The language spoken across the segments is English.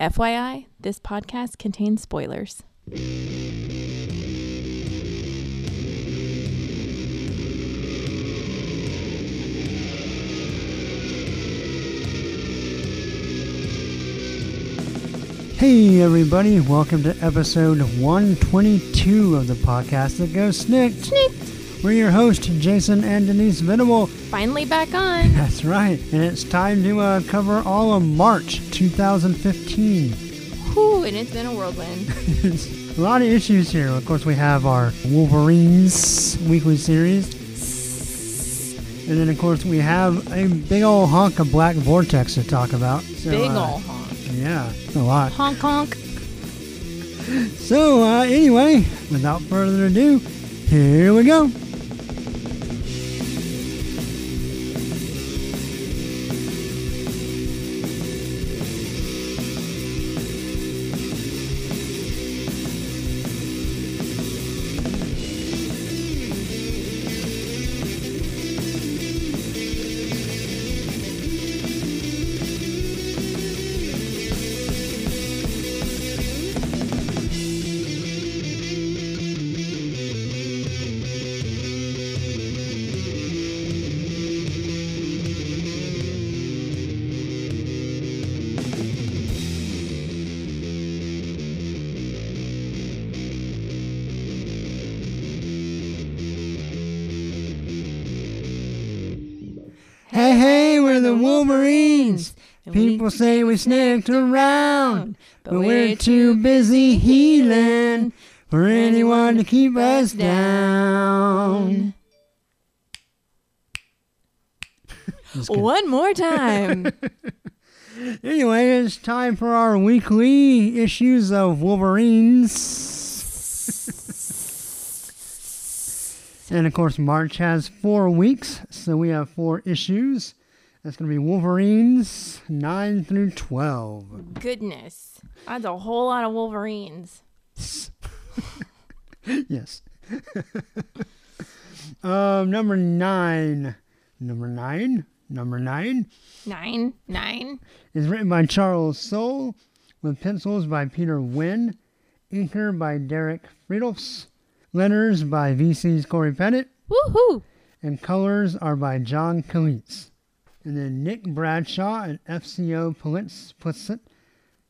FYI, this podcast contains spoilers. Hey, everybody, welcome to episode 122 of the podcast that goes SNIKT. Snicked. We're your host, Jason and Denise Venable. Finally back on. That's right, and it's time to uh, cover all of March 2015. Whew, and it's been a whirlwind. A lot of issues here. Of course, we have our Wolverines weekly series. And then, of course, we have a big old hunk of Black Vortex to talk about. So, Big uh, ol' honk. Yeah, a lot. Honk honk. So, uh, anyway, without further ado, here we go. People say we snicked around, but we're too busy healing for anyone to keep us down. One more time. Anyway, it's time for our weekly issues of Wolverines. and of course, March has four weeks, so we have four issues. That's going to be Wolverines 9 through 12. Goodness. That's a whole lot of Wolverines. yes. um, number 9. Number 9. Number 9 Nine. Nine. is written by Charles Soule with pencils by Peter Wynn, inker by Derek Fridolfs, letters by VC's Cory Petit, Woohoo. and colors are by John Calitz. And then Nick Bradshaw and FCO Plac- Plac-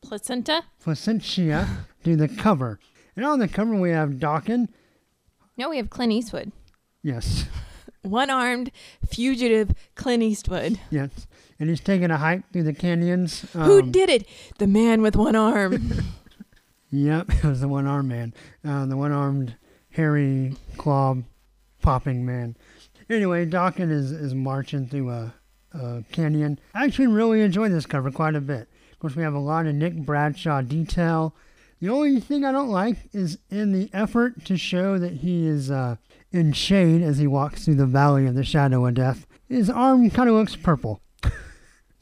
Placenta? Placentia do the cover. And on the cover we have Daken. No, we have Clint Eastwood. Yes, One armed, fugitive Clint Eastwood. yes. And he's taking a hike through the canyons. Who Um, did it? The man with one arm. Yep, it was the one armed man. Uh, the one armed, hairy, claw popping man. Anyway, Daken is, is marching through a, a canyon. I actually really enjoyed this cover quite a bit. Of course, we have a lot of Nick Bradshaw detail. The only thing I don't like is in the effort to show that he is uh, in shade as he walks through the valley of the shadow of death, his arm kind of looks purple. so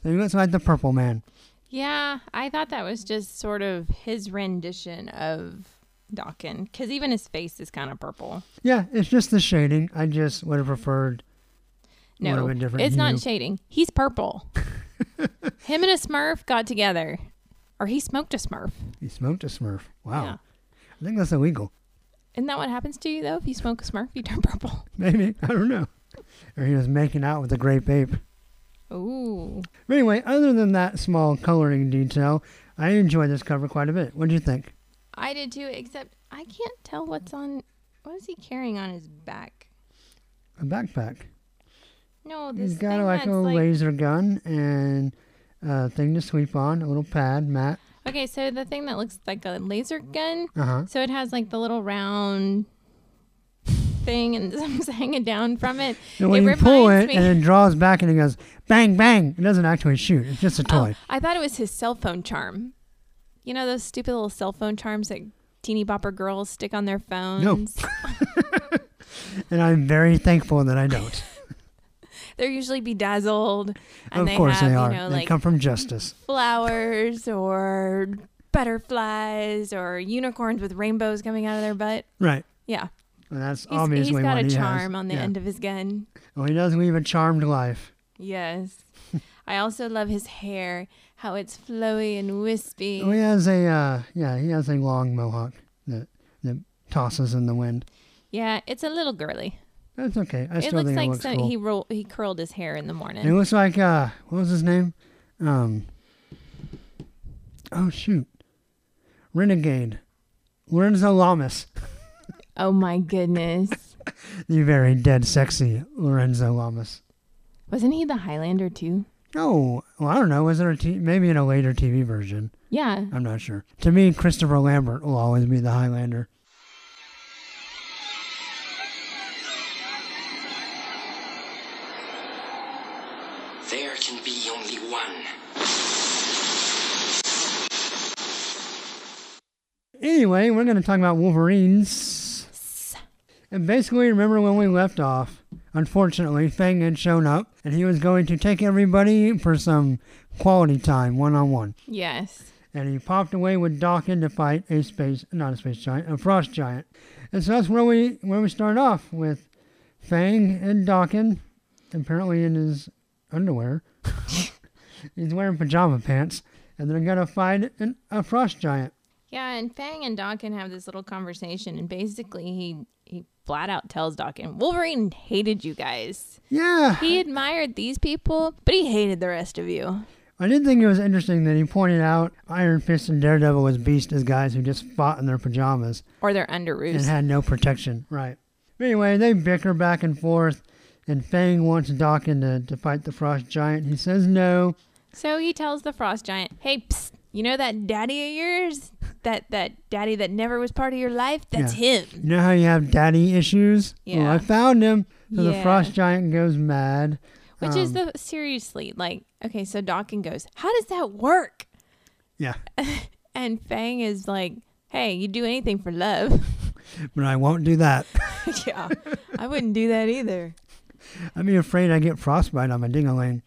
he looks like the purple man. yeah, I thought that was just sort of his rendition of Daken. Because even his face is kind of purple. Yeah, it's just the shading. I just would have preferred No, of a different it's not shading. He's purple. Him and a Smurf got together. Or he smoked a Smurf. He smoked a Smurf. Wow. Yeah. I think that's illegal. Isn't that what happens to you, though? If you smoke a Smurf, you turn purple. Maybe. I don't know. Or he was making out with a grape ape. Ooh. But anyway, other than that small coloring detail, I enjoyed this cover quite a bit. What do you think? I did too, except I can't tell what's on. What is he carrying on his back? A backpack. No, this He's got like a like. laser gun and a thing to sweep on, a little pad, mat. Okay, so the thing that looks like a laser gun. Uh huh. So it has like the little round thing and something's hanging down from it. And when It you pull it me- and it draws back and it goes bang, bang, it doesn't actually shoot. It's just a Oh, toy. I thought it was his cell phone charm. You know those stupid little cell phone charms that teeny bopper girls stick on their phones? No. and I'm very thankful that I don't. They're usually bedazzled. And of they course have, they are. You know, they like come from justice. flowers or butterflies or unicorns with rainbows coming out of their butt. Right. Yeah. And that's He's, obviously he's got a he charm has. on the Yeah. end of his gun. Well, he does leave a charmed life. Yes. I also love his hair, how it's flowy and wispy. Oh, he has a uh, yeah, he has a long mohawk that that tosses in the wind. Yeah, it's a little girly. That's okay. I it still looks think like it looks some, cool. he ro- he curled his hair in the morning. It looks like uh, what was his name? Um. Oh shoot, Renegade, Lorenzo Lamas, Oh my goodness. the very dead sexy Lorenzo Lamas. Wasn't he the Highlander too? Oh, well, I don't know. Was there a t- maybe in a later TV version? Yeah. I'm not sure. To me, Christopher Lambert will always be the Highlander. There can be only one. Anyway, we're going to talk about Wolverines. And basically, remember when we left off? Unfortunately, Fang had shown up, and he was going to take everybody for some quality time, one on one. Yes. And he popped away with Daken to fight a space, not a space giant, a frost giant. And so that's where we where we start off with Fang and Daken, apparently in his underwear. He's wearing pajama pants, and they're gonna fight an, a frost giant. Yeah, and Fang and Daken have this little conversation, and basically he he flat out tells Daken, Wolverine hated you guys. Yeah, He admired these people, but he hated the rest of you. I did think it was interesting that he pointed out Iron Fist and Daredevil as beast as guys who just fought in their pajamas Or their and had no protection. Right. Anyway, they bicker back and forth, and Fang wants Daken to, to fight the Frost Giant. He says no. So he tells the frost giant, "Hey, psst, you know that daddy of yours? That that daddy that never was part of your life? That's him." You know how you have daddy issues? Well, Yeah. I found him. So the Frost Giant goes mad. Which is Um, the seriously like okay, so Daken goes, "How does that work?" Yeah. And Fang is like, "Hey, you do anything for love." But I won't do that. yeah, I wouldn't do that either. I'd be afraid I get frostbite on my ding-a-ling.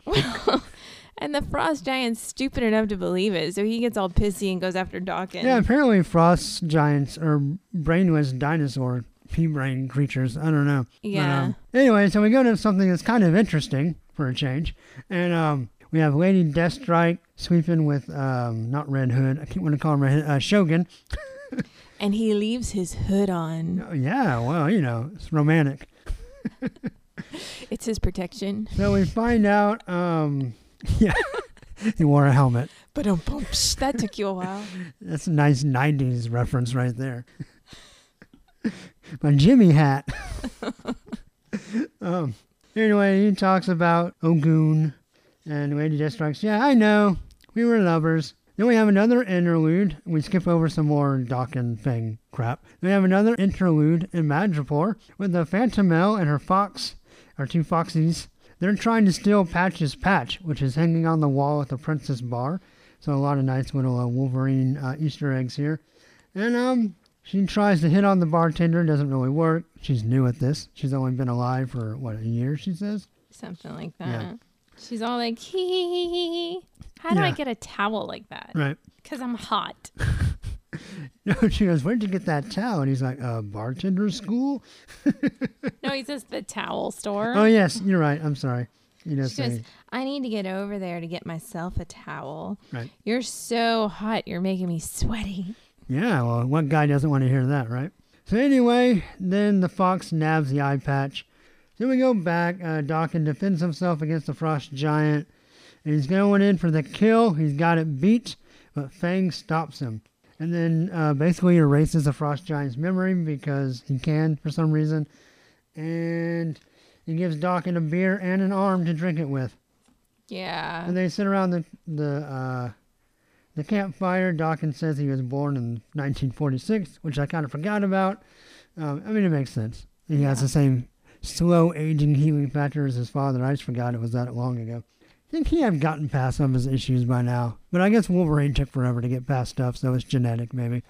And the frost giant's stupid enough to believe it, so he gets all pissy and goes after Daken. Yeah, apparently frost giants are brainless dinosaur pea brain creatures. I don't know. But, Yeah. um, anyway, so we go to something that's kind of interesting for a change, and um, we have Lady Deathstrike sweeping with um, not Red Hood. I keep want to call him Red Hood, uh, Shogun. And he leaves his hood on. Oh, yeah, well, you know, it's romantic. It's his protection. So we find out, um, yeah, he wore a helmet. But um, that took you a while. That's a nice '90s reference right there. My Jimmy hat. um. Anyway, he talks about Ogun and Lady Deathstrike's. Yeah, I know. We were lovers. Then we have another interlude. We skip over some more Doc and Fang crap. Then we have another interlude in Madripoor with the Fantomelle and her fox, our two foxies. They're trying to steal Patch's patch, which is hanging on the wall at the Princess Bar. So a lot of nice little uh, Wolverine uh, Easter eggs here. And um, she tries to hit on the bartender. Doesn't really work. She's new at this. She's only been alive for what a year. She says. Something like that. Yeah. She's all like, hee hee hee hee hee. How do I get a towel like that? Right. Because I'm hot. No, she goes, "Where'd you get that towel?" And he's like, "Uh, bartender school." no, he says the towel store. Oh yes, you're right. I'm sorry. You know, She goes, I need to get over there to get myself a towel. right. You're so hot. You're making me sweaty. Yeah. Well, what guy doesn't want to hear that, right? So anyway, then the fox nabs the eye patch. Then we go back. Uh, Daken defends himself against the frost giant. And he's going in for the kill. He's got it beat, but Fang stops him. And then uh, basically erases the frost giant's memory because he can for some reason. And he gives Daken a beer and an arm to drink it with. Yeah. And they sit around the the uh, the campfire. Daken says he was born in 1946, which I kind of forgot about. Um, I mean, it makes sense. He has the same slow aging healing factor as his father. I just forgot it was that long ago. I think he had gotten past some of his issues by now, but I guess Wolverine took forever to get past stuff, so it's genetic maybe.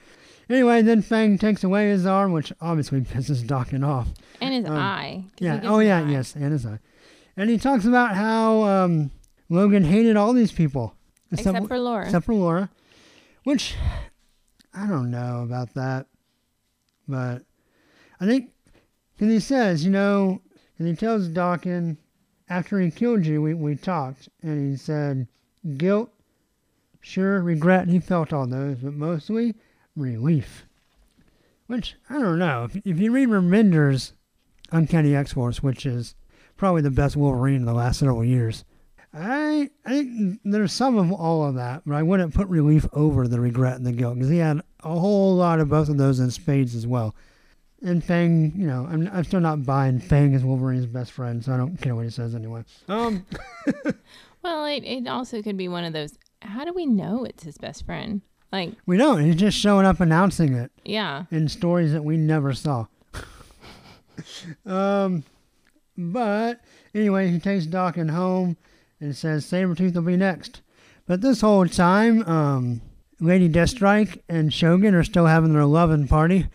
Anyway, then Fang takes away his arm, which obviously pisses Daken off. and his um, eye. Yeah. Oh, yeah. eye. Yes, and his eye. And he talks about how um, Logan hated all these people Except for Laura. except for Laura, which I don't know about that, but I think because he says, you know, and he tells Daken after he killed you, we we talked, and he said guilt Sure, regret, he felt all those, but mostly relief. Which, I don't know. If, if you read Remender's Uncanny X-Force, which is probably the best Wolverine in the last several years, I, I think there's some of all of that, but I wouldn't put relief over the regret and the guilt because he had a whole lot of both of those in spades as well. And Fang, you know, I'm, I'm still not buying Fang as Wolverine's best friend, so I don't care what he says anyway. Um, Well, it, it also could be one of those. How do we know it's his best friend? Like, we don't. He's just showing up announcing it yeah. in stories that we never saw. um, but anyway, he takes Daken home and says Sabretooth will be next. But this whole time, um, Lady Deathstrike and Shogun are still having their loving party.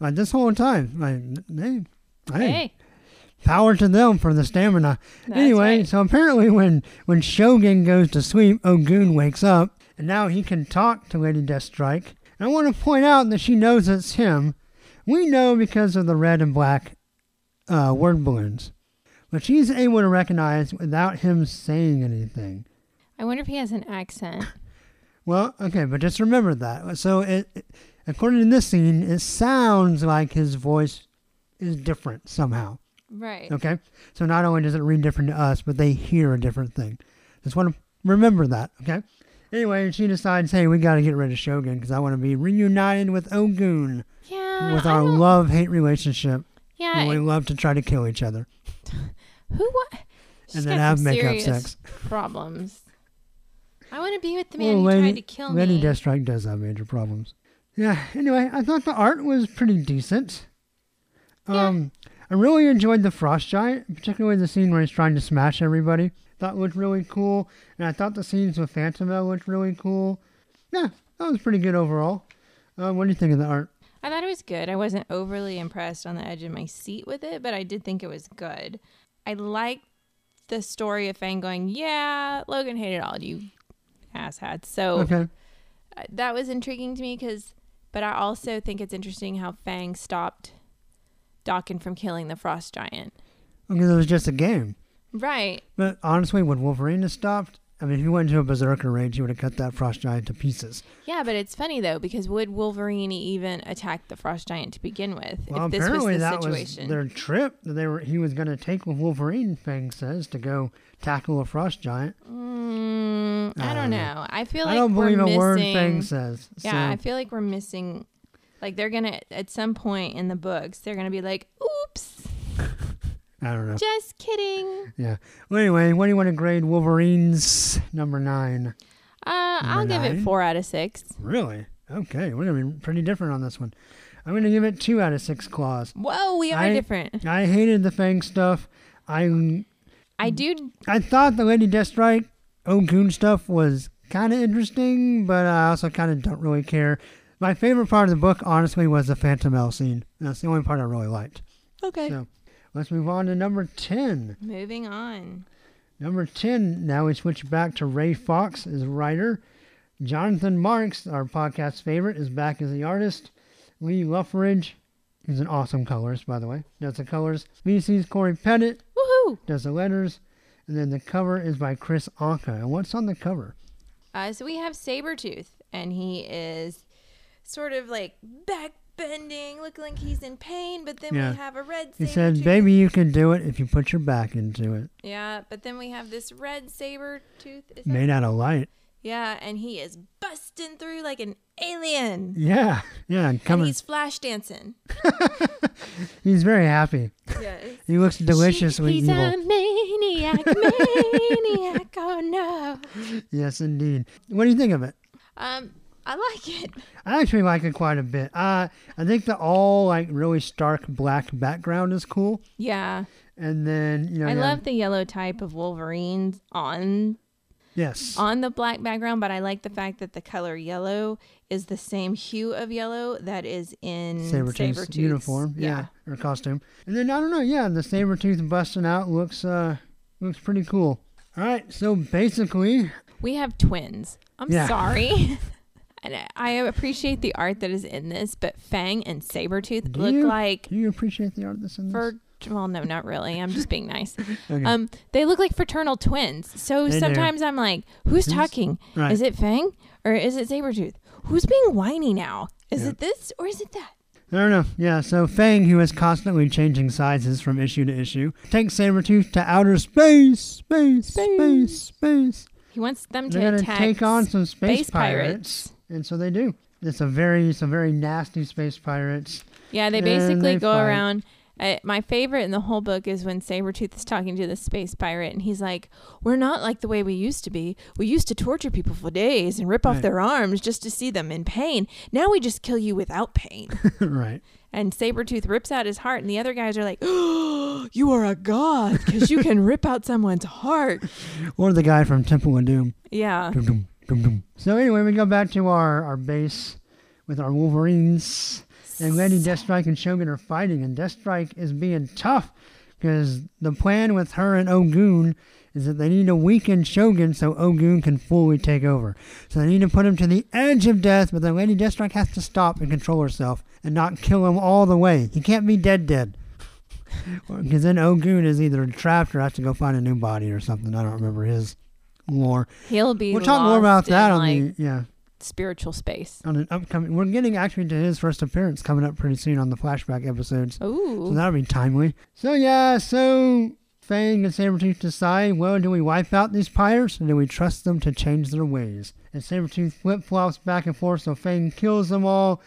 Like this whole time, like they, hey, Hey, power to them for the stamina. That's anyway, right. so apparently when when Shogun goes to sleep, Ogun wakes up and now he can talk to Lady Deathstrike. And I want to point out that she knows it's him. We know because of the red and black uh, word balloons, but she's able to recognize without him saying anything. I wonder if he has an accent. Well, okay, but just remember that. So, it, it- according to this scene, it sounds like his voice is different somehow. Right. Okay? So not only does it read different to us, but they hear a different thing. Just want to remember that, okay? Anyway, she decides, hey, we got to get rid of Shogun because I want to be reunited with Ogun Yeah. with our love hate relationship. Yeah. And we love to try to kill each other Who what? and then have makeup sex. Problems. I want to be with the man Well, who Lady, tried to kill Lady me. Deathstrike does have major problems. Yeah, anyway, I thought the art was pretty decent. Yeah. Um, I really enjoyed the Frost Giant, particularly the scene where he's trying to smash everybody. Thought it looked really cool. And I thought the scenes with Fantomelle looked really cool. Yeah, that was pretty good overall. Uh, what do you think of the art? I thought it was good. I wasn't overly impressed on the edge of my seat with it, but I did think it was good. I liked the story of Fang going, "Yeah, Logan hated all you asshats." So Okay. uh, that was intriguing to me because, but I also think it's interesting how Fang stopped Daken from killing the Frost Giant. Because it was just a game. Right. But honestly, when Wolverine have stopped? I mean, if he went into a berserker rage, he would have cut that Frost Giant to pieces. Yeah, but it's funny though because would Wolverine even attack the Frost Giant to begin with Well, if this was apparently the that situation? was their trip that they were he was going to take with Wolverine. Fang says to go tackle a frost giant. Mm, I, I don't don't know. know. I feel like I don't we're a missing, word Fang says. Yeah, I feel like we're missing. Like they're gonna at some point in the books, they're gonna be like, "Oops, I don't know. just kidding." Yeah. Well, anyway, what do you want to grade Wolverine's number nine? Uh, I'll Number give it four out of six. Really? Okay, we're gonna be pretty different on this one. I'm gonna give it two out of six claws. Whoa, we are I- different. I hated the Fang stuff. I I do. I thought the Lady Deathstrike Ogun stuff was kind of interesting, but I also kind of don't really care. My favorite part of the book, honestly, was the Fantomelle scene. That's the only part I really liked. Okay. So let's move on to number 10. Moving on. Number 10, now we switch back to Ray Fawkes as writer. Jonathan Marks, our podcast favorite, is back as the artist. Lee Loughridge, he's an awesome colorist, by the way, does the colors. VC's Cory Petit Woohoo! does the letters. And then the cover is by Chris Anka. And what's on the cover? Uh, so we have Sabretooth, and he is sort of like back bending, looking like he's in pain, but then Yeah. we have a red saber He saber said, tooth. Baby, you can do it if you put your back into it. Yeah, but then we have this red saber tooth. Is Made out of light. Yeah, and he is busting through like an alien. Yeah. Yeah. And Coming. he's flash dancing. He's very happy. Yes. He looks deliciously he's evil. a maniac, maniac, oh no. Yes, indeed. What do you think of it? Um, I like it. I actually like it quite a bit. Uh, I think the all like really stark black background is cool. Yeah. And then you know, I have- love the yellow type of Wolverines on yes, on the black background, but I like the fact that the color yellow is the same hue of yellow that is in Sabretooth's Sabretooth's uniform, yeah, or costume. And then I don't know, yeah, the saber tooth busting out looks uh looks pretty cool. All right, so basically, We have twins. I'm Yeah. sorry. and I- appreciate the art that is in this, but Fang and Sabretooth Do look you? like do you appreciate the art that's in this? for well, no, not really. I'm just being nice. Okay. Um, they look like fraternal twins. So They do. sometimes I'm like, who's Who's- talking? right. Is it Fang or is it Sabretooth? Who's being whiny now? Is Yeah. it this or is it that? I don't know. Yeah, so Fang, who is constantly changing sizes from issue to issue, takes Sabretooth to outer space, space, space, space. He wants them to They're gonna attack take on some space, space pirates. And so they do. It's a very, it's a very nasty space pirates. Yeah, they basically they go fight. around. Uh, my favorite in the whole book is when Sabretooth is talking to the space pirate and he's like, We're not like the way we used to be. We used to torture people for days and rip off Right. their arms just to see them in pain. Now we just kill you without pain. right. and Sabretooth rips out his heart, and the other guys are like, oh, You are a god because you can rip out someone's heart. Or the guy from Temple of Doom. Yeah. Dum, dum, So anyway, we go back to our, our base with our Wolverines. And Lady Deathstrike and Shogun are fighting, and Deathstrike is being tough because the plan with her and Ogun is that they need to weaken Shogun so Ogun can fully take over. So they need to put him to the edge of death, but then Lady Deathstrike has to stop and control herself and not kill him all the way. He can't be dead dead. Because then Ogun is either trapped or has to go find a new body or something. I don't remember his lore. He'll be. We'll talk more about that on like, the yeah spiritual space. on an upcoming. We're getting actually to his first appearance coming up pretty soon on the flashback episodes. Ooh, So that'll be timely. So yeah, so Fang and Sabretooth decide, well, do we wipe out these pirates or do we trust them to change their ways? And Sabretooth flip flops back and forth, so Fang kills them all.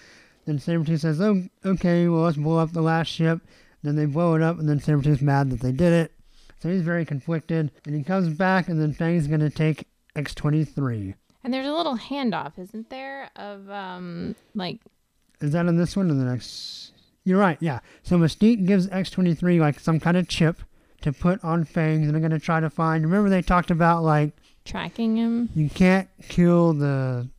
Then Sabretooth says, oh, okay, well, let's blow up the last ship. Then they blow it up, and then Sabretooth's mad that they did it. So he's very conflicted. And he comes back, and then Fang's going to take X23. And there's a little handoff, isn't there? Of um, like Is that in this one or the next? You're right, yeah. So Mystique gives X23 like some kind of chip to put on Fangs, and they're going to try to find. Remember, they talked about like tracking him. you can't kill the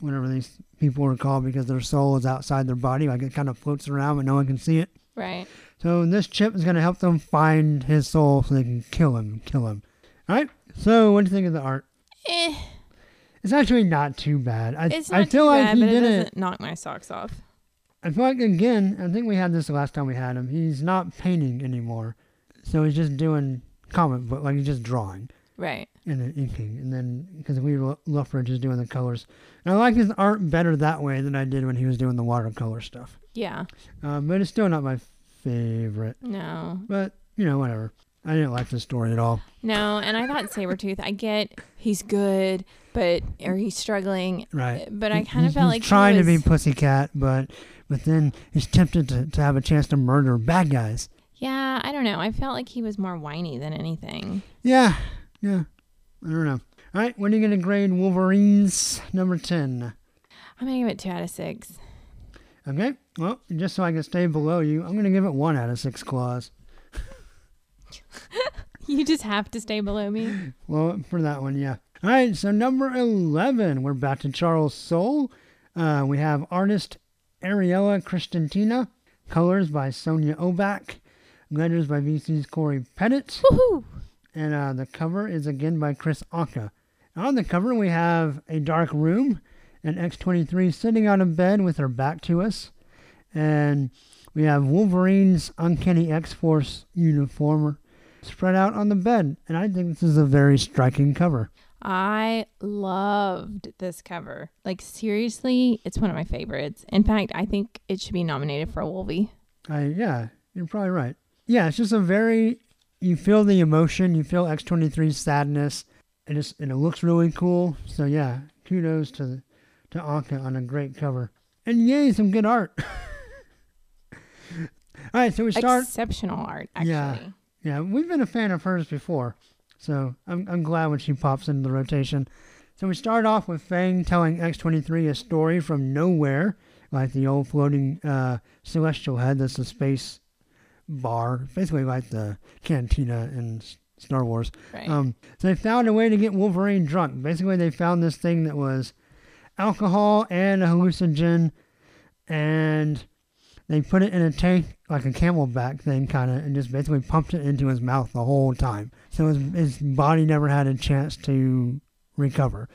whatever these people are called because their soul is outside their body, like it kind of floats around, but no one can see it. Right. So this chip is going to help them find his soul so they can kill him. Kill him. All right. So what do you think of the art? Eh, It's actually not too bad. I, it's not I feel too like bad, he but it did it. doesn't knock my socks off. I feel like again, I think we had this the last time we had him. He's not painting anymore, so he's just doing comic book, like he's just drawing Right. and then inking, and then because we were Loughridge is doing the colors. And I like his art better that way than I did when he was doing the watercolor stuff. Yeah. Uh, but it's still not my favorite. No. But you know, whatever. I didn't like the story at all. No, and I thought Sabretooth, I get he's good, but or he's struggling. Right. But I kind of felt like he trying to be was- pussycat, but but then he's tempted to, to have a chance to murder bad guys. Yeah, I don't know. I felt like he was more whiny than anything. Yeah, yeah. I don't know. All right, when are you going to grade Wolverines number 10? I'm gonna give it two out of six. Okay, well, just so I can stay below you, I'm going to give it 1 out of 6 claws. You just have to stay below me. Well, for that one, yeah. All right, so number 11, we're back to Charles Soule. Uh, we have artist Ariela Kristantina, colors by Sonia Oback, letters by VC's Cory Petit. Woohoo! and uh, the cover is again by Chris Anka. On the cover, we have a dark room, and X23 sitting on a bed with her back to us, and we have Wolverine's Uncanny X Force uniform spread out on the bed, and I think this is a very striking cover. I loved this cover. Like seriously, it's one of my favorites. In fact, I think it should be nominated for a Wolvie. I yeah, you're probably right. Yeah, it's just a very you feel the emotion, you feel X23's sadness, and it's and it looks really cool. So yeah, kudos to to Anka on a great cover, and yay, some good art. All right, so we start. Exceptional art, actually. Yeah. Yeah, we've been a fan of hers before, so I'm I'm glad when she pops into the rotation. So we start off with Fang telling X23 a story from nowhere, like the old floating uh, celestial head that's a space bar, basically like the cantina in Star Wars. Right. Um, so they found a way to get Wolverine drunk. Basically, they found this thing that was alcohol and a hallucinogen, and they put it in a tank, like a camelback thing, kind of, and just basically pumped it into his mouth the whole time. So his, his body never had a chance to recover.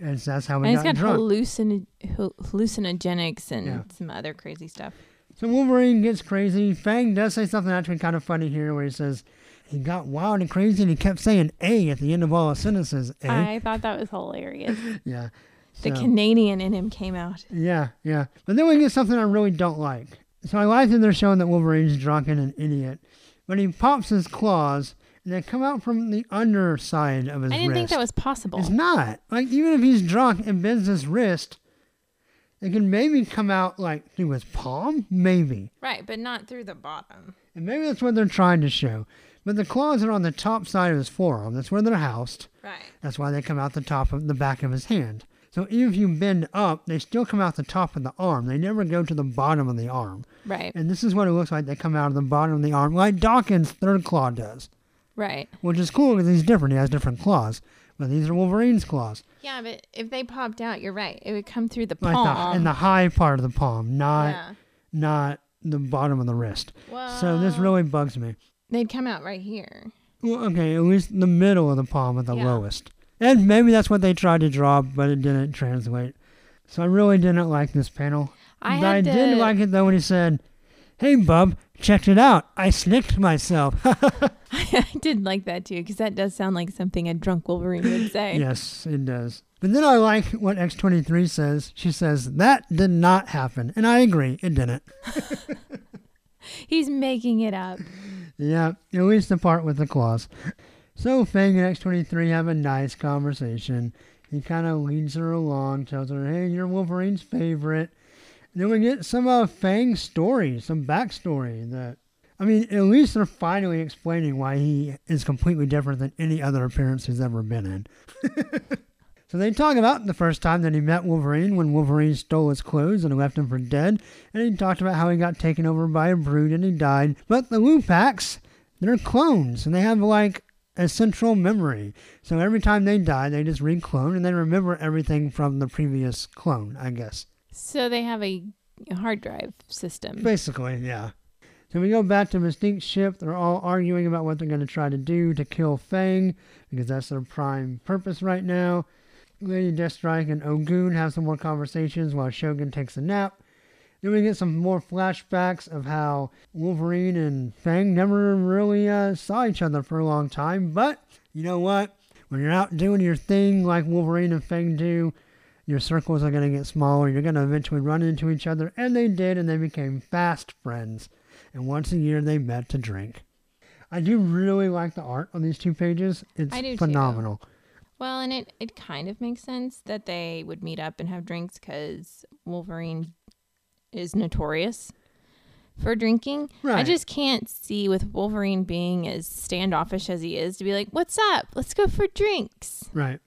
And so that's how and he it's got got drunk. hallucin- hallucinogenics and Yeah. some other crazy stuff. So Wolverine gets crazy. Fang does say something actually kind of funny here where he says he got wild and crazy and he kept saying A at the end of all his sentences. A. I thought that was hilarious. yeah. The So- Canadian in him came out. Yeah, yeah. But then we get something I really don't like. So I like that they're showing that Wolverine's drunk and an idiot. But he pops his claws and they come out from the underside of his I didn't think that was possible. It's not. Like, even if he's drunk and bends his wrist, it can maybe come out like through his palm, maybe. Right, but not through the bottom. And maybe that's what they're trying to show. But the claws are on the top side of his forearm. That's where they're housed. Right. That's why they come out the top of the back of his hand. So even if you bend up, they still come out the top of the arm. They never go to the bottom of the arm. Right. And this is what it looks like. They come out of the bottom of the arm, like Daken's third claw does, Right. which is cool because he's different. He has different claws. But these are Wolverine's claws, Yeah, but if they popped out, you're right. It would come through the like palm. the, in the high part of the palm, not yeah. not the bottom of the wrist. Well, So this really bugs me. they'd come out right here. Well, okay, at least the middle of the palm at the Yeah. lowest. And maybe that's what they tried to draw, but it didn't translate. So I really didn't like this panel. I But I had did to- like it though when he said, "Hey, bub, checked it out. I slicked myself." I did like that too, because that does sound like something a drunk Wolverine would say. yes, it does. But then I like what X23 says. She says, "That did not happen," and I agree, it didn't. He's making it up. Yeah, at least the part with the claws. So Fang and X23 have a nice conversation. He kind of leads her along, tells her, hey, you're Wolverine's favorite. And then we get some of Fang's story, some backstory that, I mean, at least they're finally explaining why he is completely different than any other appearance he's ever been in. So they talk about the first time that he met Wolverine when Wolverine stole his clothes and left him for dead. And he talked about how he got taken over by a brood and he died. But the Lupaks, they're clones and they have like a central memory. So every time they die, they just re-clone and they remember everything from the previous clone, I guess. So they have a hard drive system. Basically, yeah. So we go back to Mystique's ship. They're all arguing about what they're going to try to do to kill Fang because that's their prime purpose right now. Lady Deathstrike and Ogun have some more conversations while Shogun takes a nap. Then we get some more flashbacks of how Wolverine and Fang never really uh, saw each other for a long time. But you know what? When you're out doing your thing like Wolverine and Fang do, your circles are going to get smaller. You're going to eventually run into each other. And they did, and they became fast friends. And once a year, they met to drink. I do really like the art on these two pages. It's do too. phenomenal. Well, and it, it kind of makes sense that they would meet up and have drinks because Wolverine is notorious for drinking. I just can't see with Wolverine being as standoffish as he is to be like, "What's up? Let's go for drinks." Right.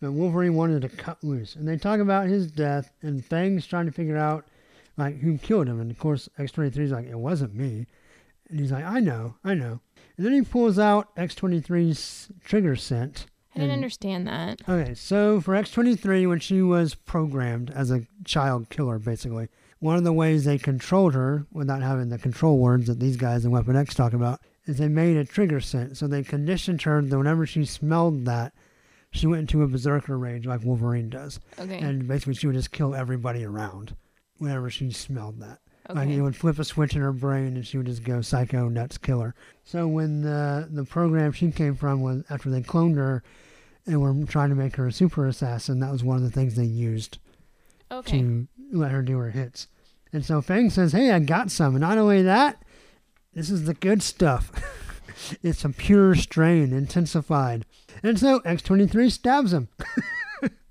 But Wolverine wanted to cut loose. And they talk about his death, and Fang's trying to figure out, like, who killed him. And of course, X23's like, it wasn't me. And he's like, I know, I know. And then he pulls out X23's trigger scent. I didn't and- understand that. Okay, so for X23, when she was programmed as a child killer, basically, one of the ways they controlled her, without having the control words that these guys in Weapon X talk about, is they made a trigger scent. So they conditioned her that whenever she smelled that, she went into a berserker rage like Wolverine does. Okay. And basically, she would just kill everybody around whenever she smelled that. Okay. Like it would flip a switch in her brain and she would just go psycho nuts killer. So when the the program she came from was after they cloned her and were trying to make her a super assassin, that was one of the things they used okay. to let her do her hits. And so Fang says, Hey, I got some. And not only that, this is the good stuff. it's a pure strain, intensified. And so X23 stabs him.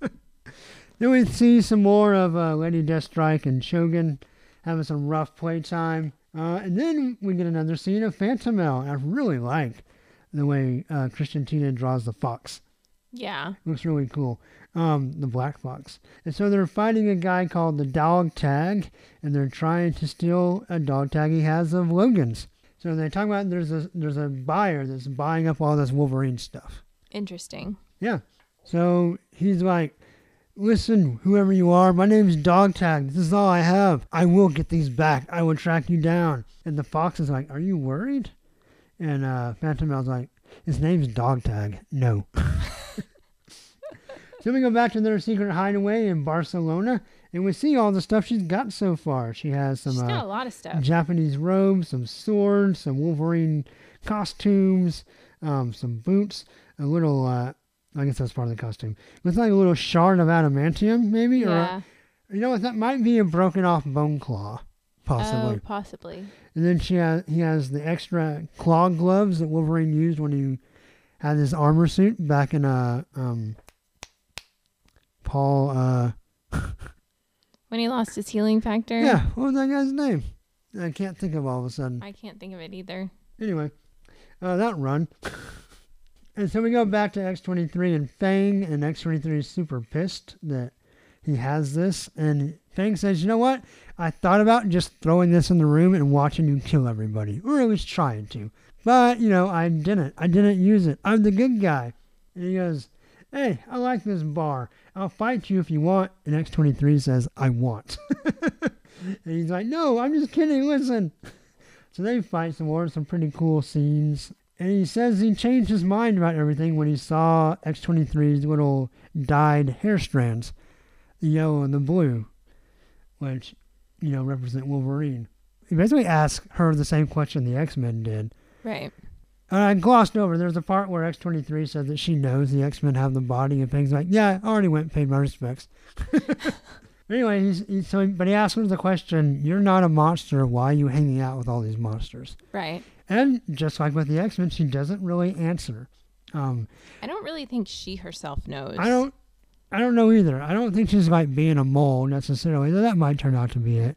then we see some more of uh, Lady Deathstrike and Shogun having some rough playtime. Uh, and then we get another scene of Fantomelle. I really like the way uh, Kristantina draws the fox. Yeah. Looks really cool. Um, the black fox. And so they're fighting a guy called the Dog Tag, and they're trying to steal a dog tag he has of Logan's. So they talk about there's a there's a buyer that's buying up all this Wolverine stuff. Interesting. Yeah. So he's like, Listen, whoever you are, my name's Dog Tag. This is all I have. I will get these back. I will track you down. And the fox is like, Are you worried? And uh, Fantomelle's like, His name's Dog Tag. No. so we go back to their secret hideaway in Barcelona, And we see all the stuff she's got so far. She has some She's got uh, a lot of stuff. Japanese robes, some swords, some Wolverine costumes, um, some boots, a little. Uh, I guess that's part of the costume. It's like a little shard of adamantium, maybe, Yeah. or you know what? That might be a broken off bone claw, possibly. Oh, possibly. And then she has he has the extra claw gloves that Wolverine used when he had his armor suit back in uh um Paul uh When he lost his healing factor. yeah what was that guy's name? I can't think of all of a sudden. I can't think of it either. Anyway, uh, that run. and so we go back to X23 and Fang, and X23 is super pissed that he has this. And Fang says, You know what? I thought about just throwing this in the room and watching you kill everybody, or at least trying to. But, you know, I didn't. I didn't use it. I'm the good guy. And he goes, Hey, I like this bar. I'll fight you if you want. And X23 says, I want. and he's like, No, I'm just kidding. Listen. So they fight some more, some pretty cool scenes. And he says he changed his mind about everything when he saw X23's little dyed hair strands, the yellow and the blue, which, you know, represent Wolverine. He basically asked her the same question the X Men did. Right. And I glossed over. There's a part where X23 said that she knows the X Men have the body, and things like, yeah, I already went and paid my respects. anyway, he's, he's so, but he asked her the question, "You're not a monster. Why are you hanging out with all these monsters?" Right. And just like with the X Men, she doesn't really answer. Um, I don't really think she herself knows. I don't, I don't know either. I don't think she's like being a mole necessarily. Though that might turn out to be it.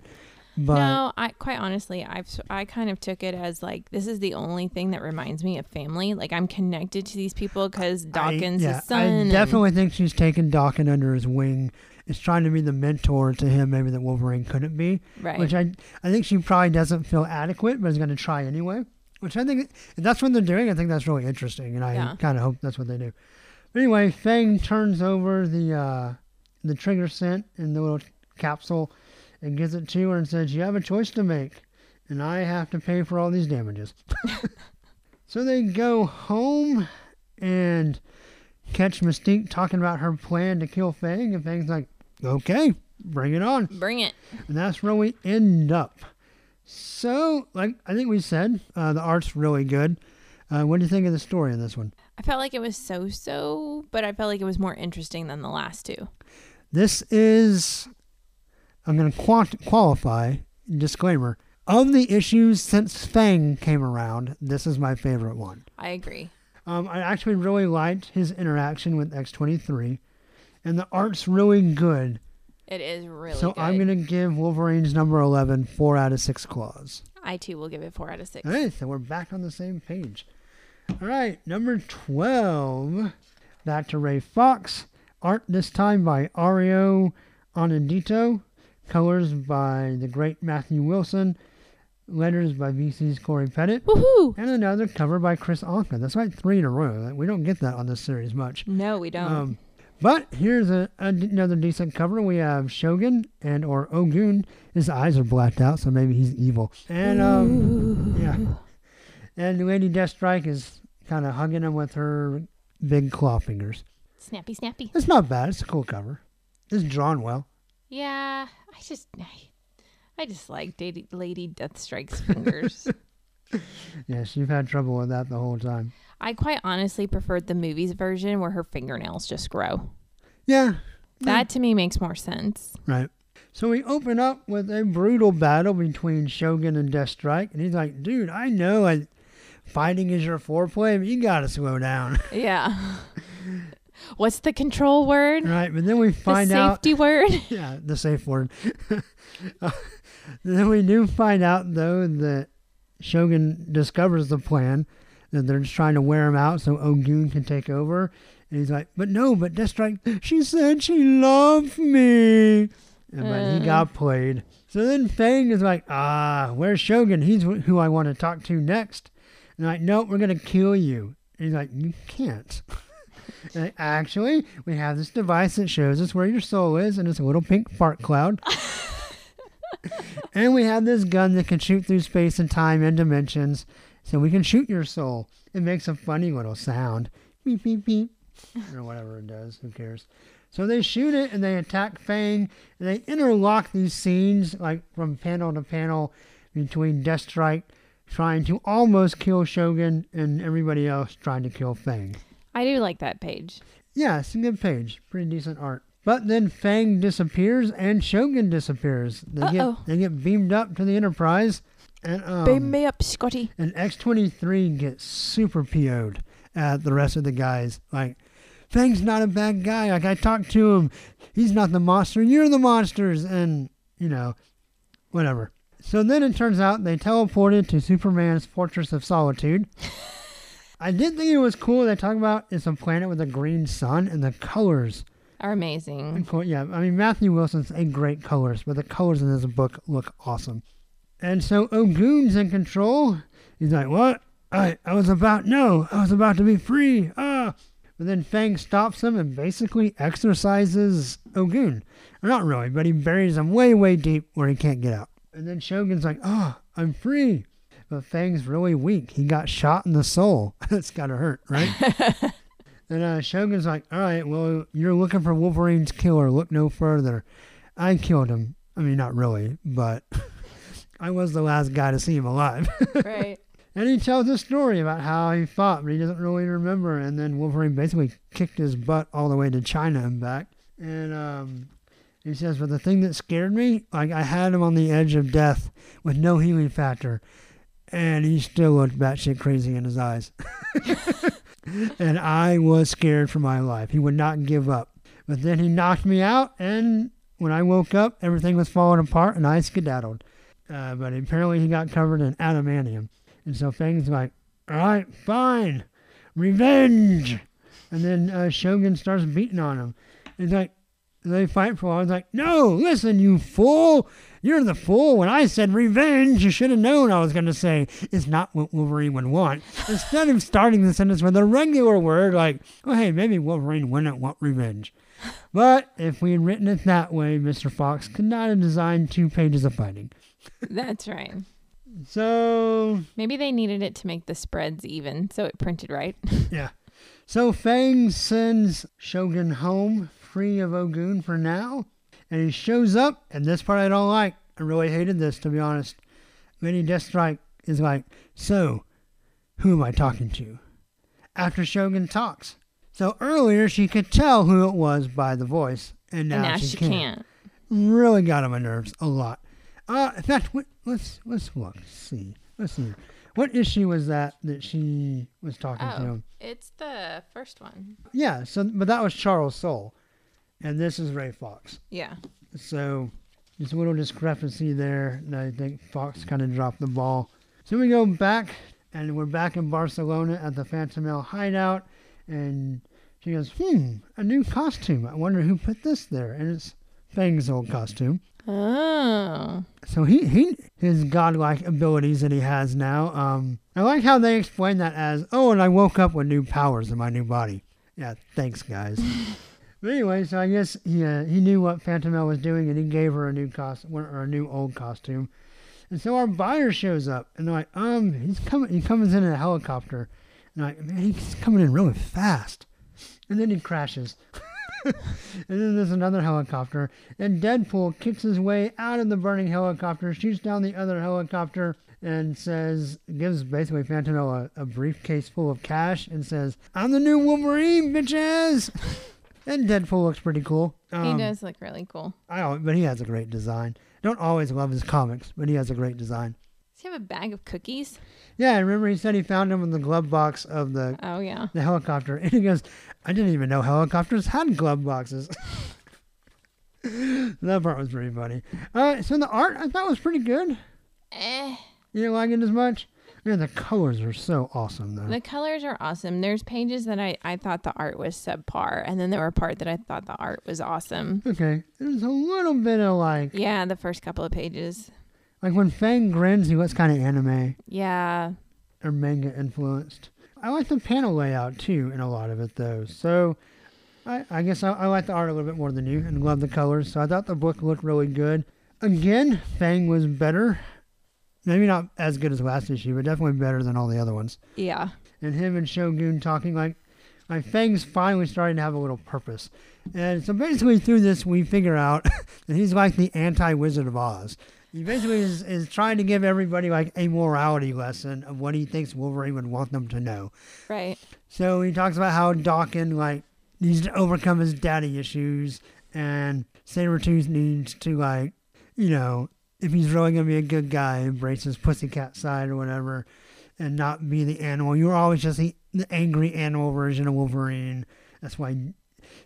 But no, I quite honestly, I've I kind of took it as like this is the only thing that reminds me of family. Like I'm connected to these people because Daken's I, yeah, son. I definitely think she's taken Daken under his wing. Is trying to be the mentor to him, maybe that Wolverine couldn't be. right. Which I, I think she probably doesn't feel adequate, but is going to try anyway. Which I think, if that's what they're doing, I think that's really interesting, and I Yeah. kind of hope that's what they do. But anyway, Fang turns over the uh, the trigger scent in the little capsule and gives it to her and says, "You have a choice to make, and I have to pay for all these damages." so they go home and catch Mystique talking about her plan to kill Fang, and Fang's like, "Okay, bring it on." Bring it. And that's where we end up. So, like I think we said, uh, the art's really good. Uh, what do you think of the story in this one? I felt like it was so so, but I felt like it was more interesting than the last two. This is, I'm going to quant- qualify, disclaimer, of the issues since Fang came around, this is my favorite one. I agree. Um, I actually really liked his interaction with X23, and the art's really good. It is really so good. I'm going to give Wolverine's number 11 4 out of 6 claws. I too will give it four out of six. All right, so we're back on the same page. All right, number 12. Back to Ray Fawkes. Art this time by Ario Anindito. Colors by the great Matthew Wilson. Letters by VC's Cory Petit. Woohoo! And another cover by Chris Anka. That's like three in a row. We don't get that on this series much. No, we don't. Um, but here's a, another decent cover. We have Shogun and or Ogun. His eyes are blacked out, so maybe he's evil. And um, yeah. And Lady Deathstrike is kind of hugging him with her big claw fingers. snappy, snappy. It's not bad. It's a cool cover. It's drawn well. Yeah, I just, I, I just like Lady, Lady Deathstrike's fingers. Yes, you've had trouble with that the whole time. I quite honestly preferred the movies version where her fingernails just grow. Yeah, That to me makes more sense. right. So we open up with a brutal battle between Shogun and Deathstrike, and he's like, "Dude, I know I, fighting is your foreplay, but you gotta slow down." Yeah. What's the control word? right, but then we The find out the safety word? yeah, the safe word. Uh, then we do find out though that Shogun discovers the plan that they're just trying to wear him out so Ogun can take over. And he's like, "But no, but Deathstrike, she said she loved me." And, but he Uh. got played. So then Fang is like, "Ah, where's Shogun? He's who I want to talk to next." And I'm like, no, we're gonna kill you." And he's like, "You can't." Like, Actually, we have this device that shows us where your soul is, and it's a little pink fart cloud. and we have this gun that can shoot through space and time and dimensions, so we can shoot your soul. It makes a funny little sound, beep beep beep, or whatever it does. Who cares? So they shoot it and they attack Fang and they interlock these scenes like from panel to panel between Deathstrike trying to almost kill Shogun and everybody else trying to kill Fang. I do like that page. Yeah, it's a good page. Pretty decent art. But then Fang disappears and Shogun disappears. They Uh-oh. get they get beamed up to the Enterprise and um, Beam me up, Scotty. and X23 gets super PO'd at the rest of the guys. Like, Fang's not a bad guy. Like, I talked to him. He's not the monster. You're the monsters. And, you know, whatever. So then it turns out they teleported to Superman's Fortress of Solitude. I did think it was cool. They talk about it's a planet with a green sun and the colors. Are amazing. Cool. Yeah, I mean, Matthew Wilson's a great colorist, but the colors in this book look awesome. And so Ogun's in control. He's like, What? I, I was about, no, I was about to be free. Ah. But then Fang stops him and basically exorcises Ogun. Or not really, but he buries him way, way deep where he can't get out. And then Shogun's like, Oh, I'm free. But Fang's really weak. He got shot in the soul. That's gotta hurt, right? And uh, Shogun's like, all right, well, you're looking for Wolverine's killer. Look no further. I killed him. I mean, not really, but I was the last guy to see him alive. right. and he tells a story about how he fought, but he doesn't really remember. And then Wolverine basically kicked his butt all the way to China and back. And um, he says, but the thing that scared me, like I had him on the edge of death with no healing factor. And he still looked batshit crazy in his eyes. and I was scared for my life. He would not give up. But then he knocked me out, and when I woke up, everything was falling apart, and I skedaddled. Uh, but apparently, he got covered in adamantium. And so Fang's like, all right, fine, revenge. And then uh, Shogun starts beating on him. He's like, they fight for. I was like, no, listen, you fool. You're the fool. When I said revenge, you should have known I was going to say it's not what Wolverine would want. Instead of starting the sentence with a regular word like, oh, hey, maybe Wolverine wouldn't want revenge. But if we had written it that way, Mr. Fawkes could not have designed two pages of fighting. That's right. So, Maybe they needed it to make the spreads even, so it printed right. yeah. So Fang sends Shogun home free of Ogun for now. And he shows up, and this part I don't like. I really hated this, to be honest. Lady Deathstrike is like, So, who am I talking to? After Shogun talks. So earlier she could tell who it was by the voice, and now, and now she, she can't. can't. Really got on my nerves a lot. Uh, in fact, what, let's let's look, see, let's see. What issue was that that she was talking to Oh, him? it's the first one. Yeah, so but that was Charles Soule, and this is Ray Fawkes. Yeah. So there's a little discrepancy there. And I think Fawkes kind of dropped the ball. So we go back, and we're back in Barcelona at the Fantomelle hideout, and she goes, "Hmm, a new costume. I wonder who put this there." And it's Fang's old costume. Oh. So he, he his godlike abilities that he has now. Um, I like how they explain that as, "Oh, and I woke up with new powers in my new body." Yeah, thanks, guys. but anyway, so I guess he uh, he knew what Fantomelle was doing, and he gave her a new costume or a new old costume. And so our buyer shows up, and like, "Um, he's coming. He comes in a helicopter." And like, "Man, he's coming in really fast," and then he crashes. and then there's another helicopter, and Deadpool kicks his way out of the burning helicopter, shoots down the other helicopter, and says, gives basically Phantom a, a briefcase full of cash, and says, "I'm the new Wolverine, bitches." and Deadpool looks pretty cool. he Um, does look really cool. I al- but he has a great design. Don't always love his comics, but he has a great design. Does he have a bag of cookies? Yeah, I remember he said he found them in the glove box of the Oh, yeah. the helicopter, and he goes, "I didn't even know helicopters had glove boxes." that part was pretty funny. Uh, so the art I thought was pretty good. Eh. You didn't like it as much. Man, the colors are so awesome though. The colors are awesome. There's pages that I, I thought the art was subpar, and then there were part that I thought the art was awesome. okay, there's a little bit of like, Yeah, the first couple of pages. like when Fang grins, he looks kind of anime Yeah. or manga influenced. I like the panel layout too in a lot of it though. So I, I guess I, I like the art a little bit more than you and love the colors. So I thought the book looked really good. Again, Fang was better. Maybe not as good as last issue, but definitely better than all the other ones. Yeah. And him and Shogun talking like like Fang's finally starting to have a little purpose. And so basically through this we figure out that he's like the anti Wizard of Oz. He basically is, is trying to give everybody like a morality lesson of what he thinks Wolverine would want them to know. Right. So he talks about how Daken like needs to overcome his daddy issues and Sabretooth needs to like, you know, if he's really gonna be a good guy, embrace his pussycat side or whatever and not be the animal. You were always just the, the angry animal version of Wolverine. That's why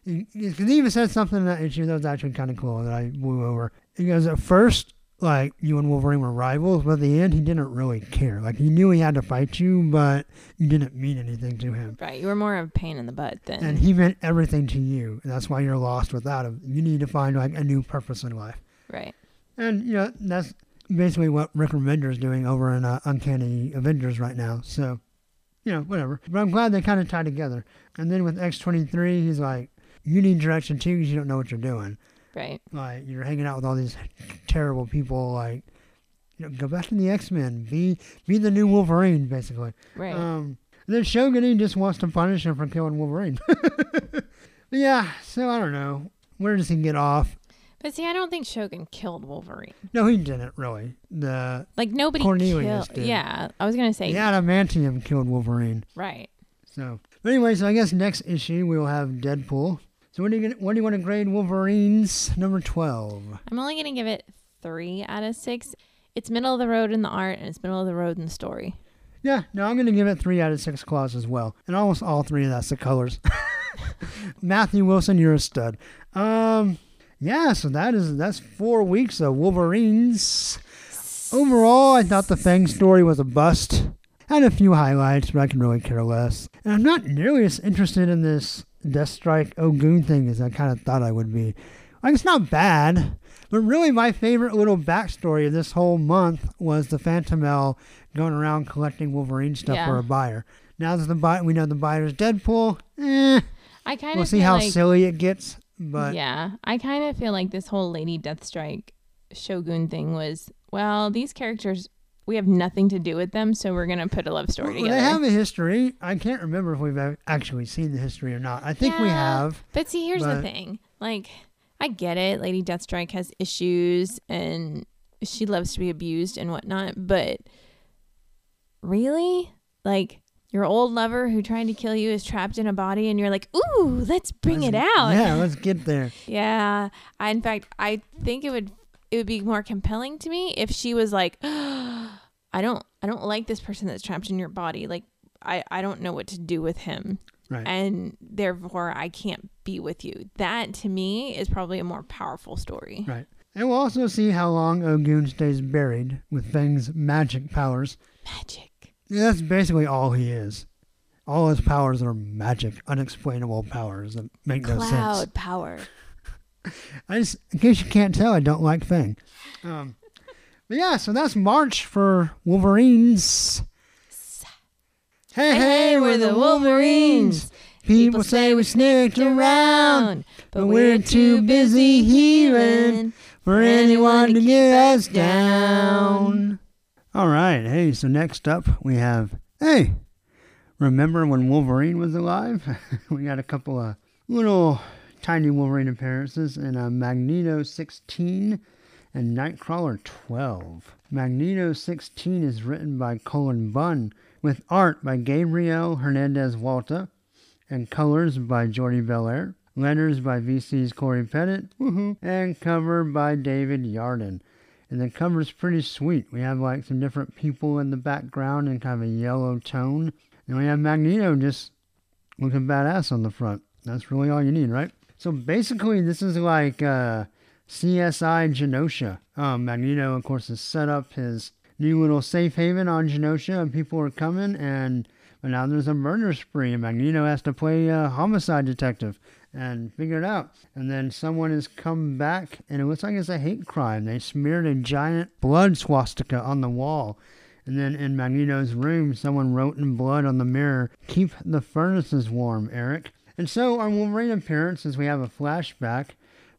he, he, even said something in that issue that was actually kind of cool that I blew over. Goes, at first, like you and Wolverine were rivals, but at the end he didn't really care. Like he knew he had to fight you, but you didn't mean anything to him. Right. You were more of a pain in the butt than. And he meant everything to you, and that's why you're lost without him. You need to find like a new purpose in life. right. And you know that's basically what Rick Remender is doing over in uh, Uncanny Avengers right now. So, you know, whatever. But I'm glad they kind of tie together. And then with X23, he's like, "You need direction too, because you don't know what you're doing. Right. Like you're hanging out with all these terrible people. Like, you know, go back to the X Men. Be be the new Wolverine, basically. Right. Um, then Shogun just wants to punish him for killing Wolverine. Yeah, so I don't know. Where does he get off? But see, I don't think Shogun killed Wolverine. No, he didn't really. The Like nobody Cornelius killed. did. Yeah. I was gonna say. the adamantium killed Wolverine. Right. So, but anyway, so I guess next issue we'll have Deadpool. So what do you what do you want to grade Wolverine's number twelve? I'm only gonna give it three out of six. It's middle of the road in the art and it's middle of the road in the story. Yeah, no, I'm going to give it three out of six claws as well, and almost all three of that's the colors. Matthew Wilson, you're a stud. Um, yeah, so that is that's four weeks of Wolverines. Overall, I thought the Fang story was a bust. Had a few highlights, but I can really care less. And I'm not nearly as interested in this Deathstrike Ogun thing as I kind of thought I would be. Like, it's not bad, but really my favorite little backstory of this whole month was the Fantomelle going around collecting Wolverine stuff Yeah. for a buyer. Now that the buy- we know the buyer's Deadpool, eh, I kind we'll of see how like, silly it gets. But yeah, I kind of feel like this whole Lady Deathstrike Shogun thing was well, these characters we have nothing to do with them, so we're gonna put a love story Well, together. they have a history. I can't remember if we've actually seen the history or not. I think we have. But see, here's But- the thing. Like, I get it. Lady Deathstrike has issues and she loves to be abused and whatnot. But really? Like, your old lover who tried to kill you is trapped in a body and you're like, ooh, let's bring it Let's- out. Yeah, let's get there. Yeah. I, in fact, I think it would it would be more compelling to me if she was like, I don't I don't like this person that's trapped in your body. Like I I don't know what to do with him Right. and therefore I can't be with you. That to me is probably a more powerful story. Right. And we'll also see how long Ogun stays buried with Fang's magic powers. Magic. Yeah, that's basically all he is. All his powers are magic, unexplainable powers that make no sense. Cloud power. I just, in case you can't tell, I don't like Fang. Um, but yeah, so that's March for Wolverines. Hey, hey, we're the Wolverines. People say we snicked around, but we're too busy healing for anyone to get us down. All right, hey, so next up we have, hey, remember when Wolverine was alive? we got a couple of little tiny Wolverine appearances in uh, Magneto 16 and Nightcrawler 12. Magneto 16 is written by Cullen Bunn with art by Gabriel Hernandez Walta and colors by Jordie Bellaire, letters by VC's Cory Petit, and cover by David Yardin. And the cover's pretty sweet. We have like some different people in the background in kind of a yellow tone. And we have Magneto just looking badass on the front. That's really all you need, right? So basically, this is like uh, CSI Genosha. Um, Magneto, of course, has set up his new little safe haven on Genosha, and people are coming, and but now there's a murder spree, and Magneto has to play a homicide detective and figure it out. And then someone has come back, and it looks like it's a hate crime. They smeared a giant blood swastika on the wall. And then in Magneto's room, someone wrote in blood on the mirror, Keep the furnaces warm, Eric. And so our Wolverine appearance is we have a flashback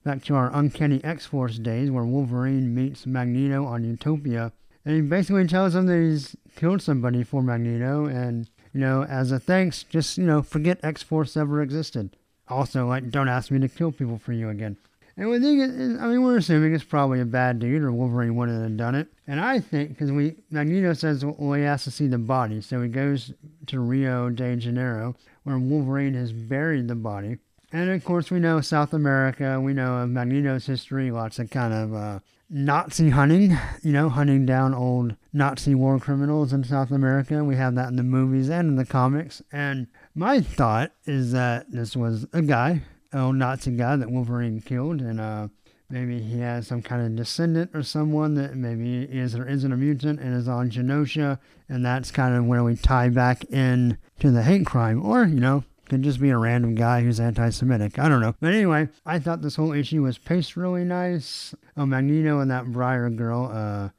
back to our Uncanny X-Force days where Wolverine meets Magneto on Utopia. And he basically tells him that he's killed somebody for Magneto and you know, as a thanks, just, you know, forget X Force ever existed. Also, like, don't ask me to kill people for you again. And we think, it, I mean, we're assuming it's probably a bad dude or Wolverine wouldn't have done it. And I think, because we, Magneto says, well, he has to see the body. So he goes to Rio de Janeiro, where Wolverine has buried the body. And of course, we know South America, we know of Magneto's history, lots of kind of uh, Nazi hunting, you know, hunting down old Nazi war criminals in South America. We have that in the movies and in the comics. And my thought is that this was a guy old Nazi guy that Wolverine killed, and uh, maybe he has some kind of descendant or someone that maybe is or isn't a mutant and is on Genosha, and that's kind of where we tie back in to the hate crime, or you know. Could just be a random guy who's anti Semitic. I don't know. But anyway, I thought this whole issue was paced really nice. Oh, Magneto and that Briar girl, uh,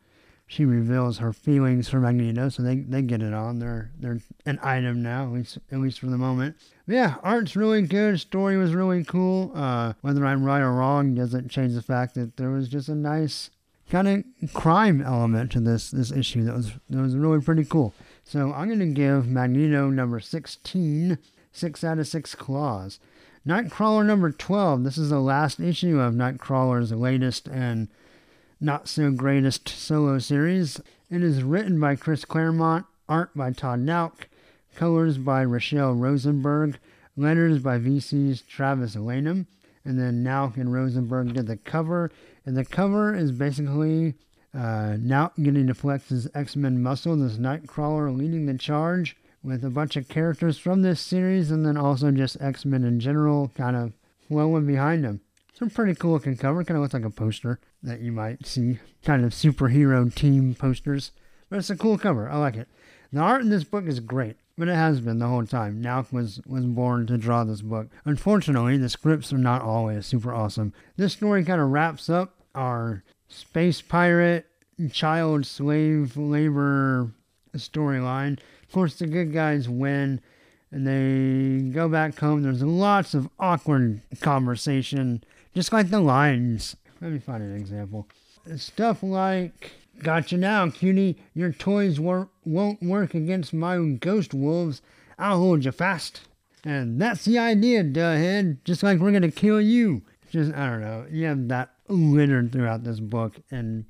she reveals her feelings for Magneto, so they, they get it on. They're they're an item now, at least at least for the moment. Yeah, art's really good. Story was really cool. Uh, whether I'm right or wrong doesn't change the fact that there was just a nice kind of crime element to this this issue that was that was really pretty cool. So I'm gonna give Magneto number 16 six out of six claws. Nightcrawler number 12. This is the last issue of Nightcrawler's latest and not so greatest solo series. It is written by Chris Claremont, art by Todd Nauck, colors by Rachelle Rosenberg, letters by VC's Travis Lanham, and then Nauck and Rosenberg did the cover. And the cover is basically uh, Nauck getting to flex his X-Men muscle, this Nightcrawler leading the charge with a bunch of characters from this series, and then also just X-Men in general kind of flowing behind him. Some pretty cool looking cover. Kind of looks like a poster that you might see. Kind of superhero team posters. But it's a cool cover. I like it. The art in this book is great, but it has been the whole time. Nauck was, was born to draw this book. Unfortunately, the scripts are not always super awesome. This story kind of wraps up our space pirate, child slave labor storyline. Of course, the good guys win and they go back home. There's lots of awkward conversation just like the lines. Let me find an example. Stuff like, Gotcha now, cutie. Your toys wor- won't work against my ghost wolves. I'll hold you fast. And that's the idea, duhhead. Just like we're gonna kill you. Just, I don't know. You have that littered throughout this book in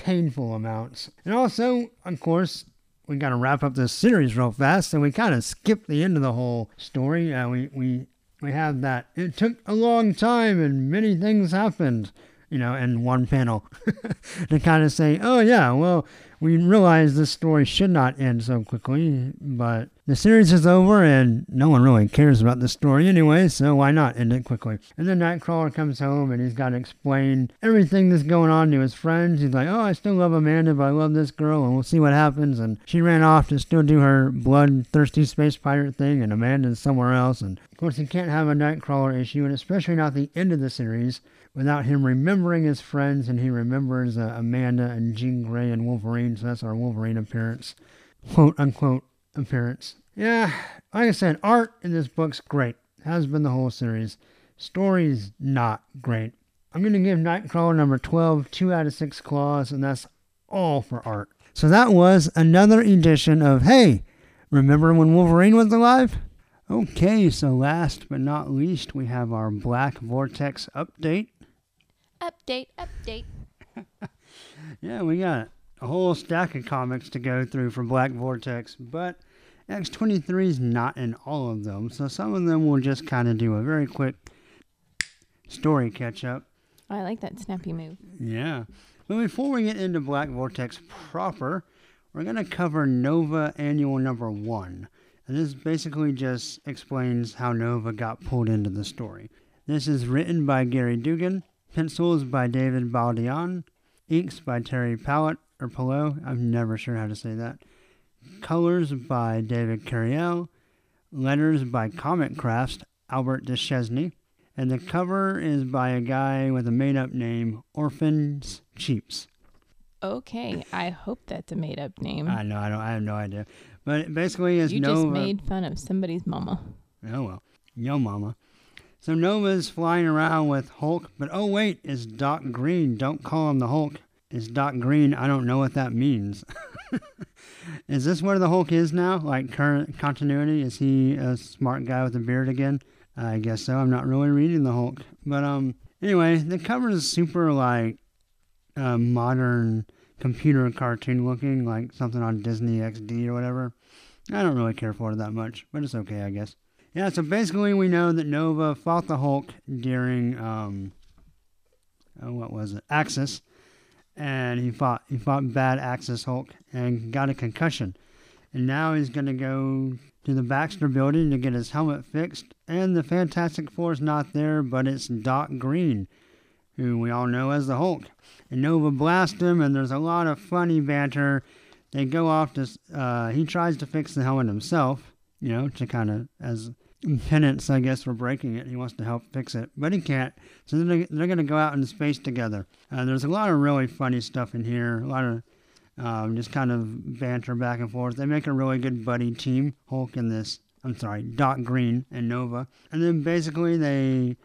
painful amounts. And also, of course, we gotta wrap up this series real fast, so we kind of skip the end of the whole story. Uh, we, we we have that. It took a long time and many things happened, you know, in one panel to kind of say, oh, yeah, well, we realize this story should not end so quickly, but the series is over and no one really cares about the story anyway, so why not end it quickly? And then Nightcrawler comes home and he's got to explain everything that's going on to his friends. He's like, oh, I still love Amanda, but I love this girl, and we'll see what happens. And she ran off to still do her bloodthirsty space pirate thing, and Amanda's somewhere else. And of course, he can't have a Nightcrawler issue, and especially not the end of the series without him remembering his friends, and he remembers uh, Amanda and Jean Grey and Wolverine, so that's our Wolverine appearance, quote unquote appearance. Yeah, like I said, art in this book's great. Has been the whole series. Story's not great. I'm going to give Nightcrawler number 12 2 out of 6 claws, and that's all for art. So that was another edition of Hey, remember when Wolverine was alive? Okay, so last but not least, we have our Black Vortex update. Update, update. Yeah, we got a whole stack of comics to go through for Black Vortex, but X23 is not in all of them, so some of them will just kind of do a very quick story catch up. Oh, I like that snappy move. Yeah. But before we get into Black Vortex proper, we're going to cover Nova Annual Number 1. And this basically just explains how Nova got pulled into the story. This is written by Gerry Duggan, pencils by David Baldeon, inks by Terry Pallot, or Pillow, I'm never sure how to say that, colors by David Curiel, letters by Comic Crafts, Albert Deschesne, and the cover is by a guy with a made up name, Orphans Cheeps. Okay, I hope that's a made up name. I know, I don't, I have no idea. But it basically, is you Nova. just made fun of somebody's mama. Oh well, yo mama. So Nova's flying around with Hulk, but oh wait, it's Doc Green. Don't call him the Hulk. It's Doc Green. I don't know what that means. is this where the Hulk is now? Like current continuity? Is he a smart guy with a beard again? I guess so. I'm not really reading the Hulk, but um. Anyway, the cover is super like uh, modern computer cartoon looking, like something on Disney XD or whatever. I don't really care for it that much, but it's okay, I guess. Yeah, so basically we know that Nova fought the Hulk during um, oh, what was it? Axis, and he fought he fought bad Axis Hulk and got a concussion, and now he's gonna go to the Baxter Building to get his helmet fixed. And the Fantastic Four's not there, but it's Doc Green, who we all know as the Hulk. And Nova blasts him, and there's a lot of funny banter. They go off to. Uh, he tries to fix the helmet himself, you know, to kind of as penance, I guess, for breaking it. He wants to help fix it, but he can't. So they're, they're going to go out into space together. Uh, there's a lot of really funny stuff in here. A lot of um, just kind of banter back and forth. They make a really good buddy team. Hulk and this, I'm sorry, Doc Green and Nova. And then basically they,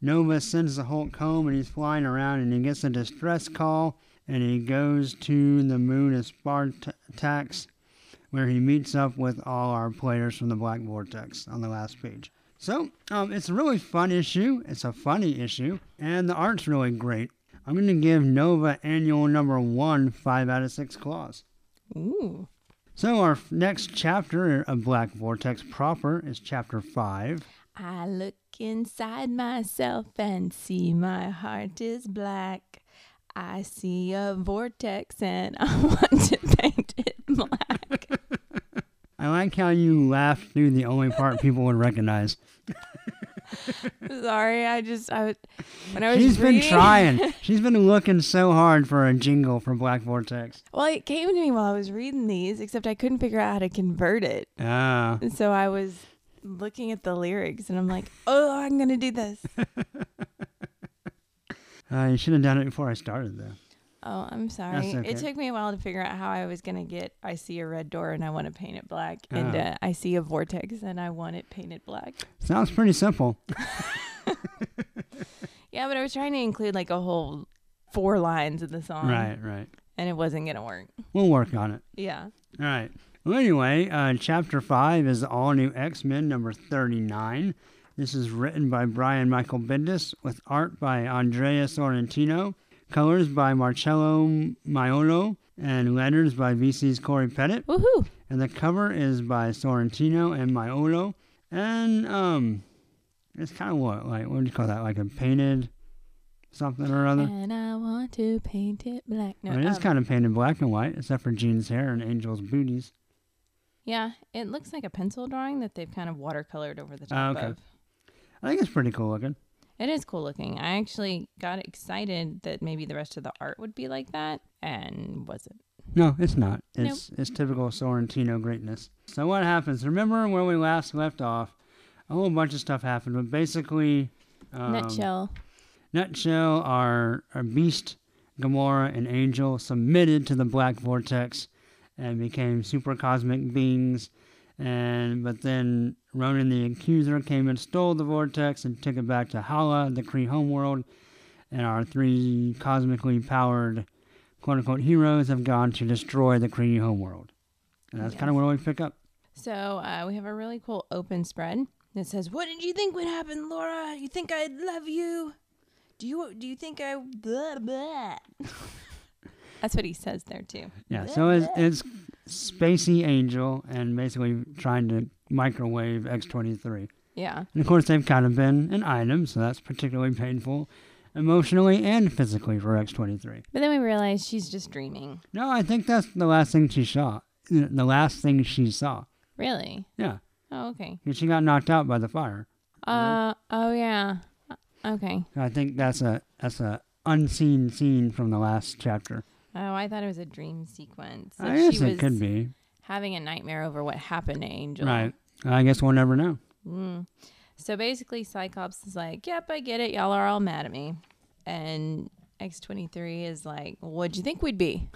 Nova sends the Hulk home and he's flying around and he gets a distress call and he goes to the moon of Spartax where he meets up with all our players from the Black Vortex on the last page. So, um, it's a really fun issue. It's a funny issue, and the art's really great. I'm going to give Nova Annual Number One five out of six claws. Ooh. So our next chapter of Black Vortex proper is chapter five. I look inside myself and see my heart is black. I see a vortex and I want to paint it black. I like how you laughed through the only part people would recognize. Sorry, I just I would when I was She's been trying. She's been looking so hard for a jingle for Black Vortex. Well, it came to me while I was reading these, except I couldn't figure out how to convert it. Ah, And so I was looking at the lyrics and I'm like, oh, I'm going to do this. uh, you should have done it before I started, though. Oh, I'm sorry. okay. It took me a while to figure out how I was going to get I see a red door and I want to paint it black. And Ah. uh, I see a vortex and I want it painted black. Sounds pretty simple. Yeah, but I was trying to include like a whole four lines of the song. Right, right. And it wasn't going to work. We'll work on it. Yeah. All right. Well, anyway, uh, chapter 5 is All New X Men number 39. This is written by Brian Michael Bendis with art by Andrea Sorrentino, colors by Marcello Maiolo, and letters by VC's Cory Petit. Woohoo. And the cover is by Sorrentino and Maiolo. And um, it's kind of what? Like, what do you call that? Like a painted something or other? And I want to paint it black. No, it is um, kind of painted black and white, except for Jean's hair and Angel's booties. Yeah, it looks like a pencil drawing that they've kind of watercolored over the Oh, top okay. of. I think it's pretty cool looking. It is cool looking. I actually got excited that maybe the rest of the art would be like that, and wasn't. No, it's not. It's it's typical Sorrentino greatness. So what happens? Remember where we last left off? A whole bunch of stuff happened, but basically, um, Nutshell. nutshell, our our beast, Gamora and Angel submitted to the Black Vortex and became super cosmic beings. And but then Ronan the Accuser came and stole the vortex and took it back to Hala, the Kree homeworld. And our three cosmically powered quote unquote heroes have gone to destroy the Kree homeworld. And that's kind of where we pick up. So uh, we have a really cool open spread that says, "What did you think would happen, Laura? You think I'd love you? Do you do you think I?" Blah, blah. That's what he says there too. Yeah, so it's, it's Spacey Angel and basically trying to microwave X23. Yeah. And of course, they've kind of been an item, so that's particularly painful emotionally and physically for X23. But then we realize she's just dreaming. No, I think that's the last thing she saw. The last thing she saw. Really? Yeah, Oh, okay. 'cause she got knocked out by the fire. Uh. Oh yeah. Uh, Okay. I think that's a that's a unseen scene from the last chapter. Oh, I thought it was a dream sequence. I guess she it was could be. Having a nightmare over what happened to Angel. Right. I guess we'll never know. Mm. So basically, Cyclops is like, "Yep, I get it. Y'all are all mad at me," and X twenty three is like, "What'd you think we'd be?"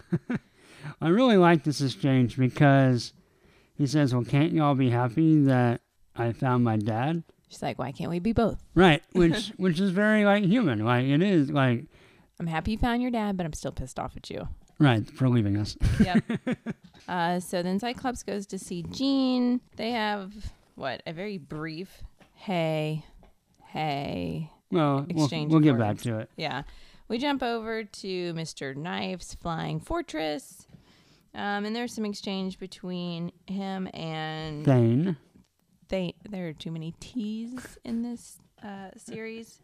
I really like this exchange because he says, "Well, can't y'all be happy that I found my dad?" She's like, "Why can't we be both?" Right, which which is very like human. Like it is like I'm happy you found your dad, but I'm still pissed off at you. Right, for leaving us. Yep. uh, so then Cyclops goes to see Jean. They have what a very brief hey, hey. Well, we'll, Exchange we'll get back to it. Yeah, we jump over to Mister Knife's flying fortress, um, and there's some exchange between him and Thane. they. There are too many T's in this uh, series,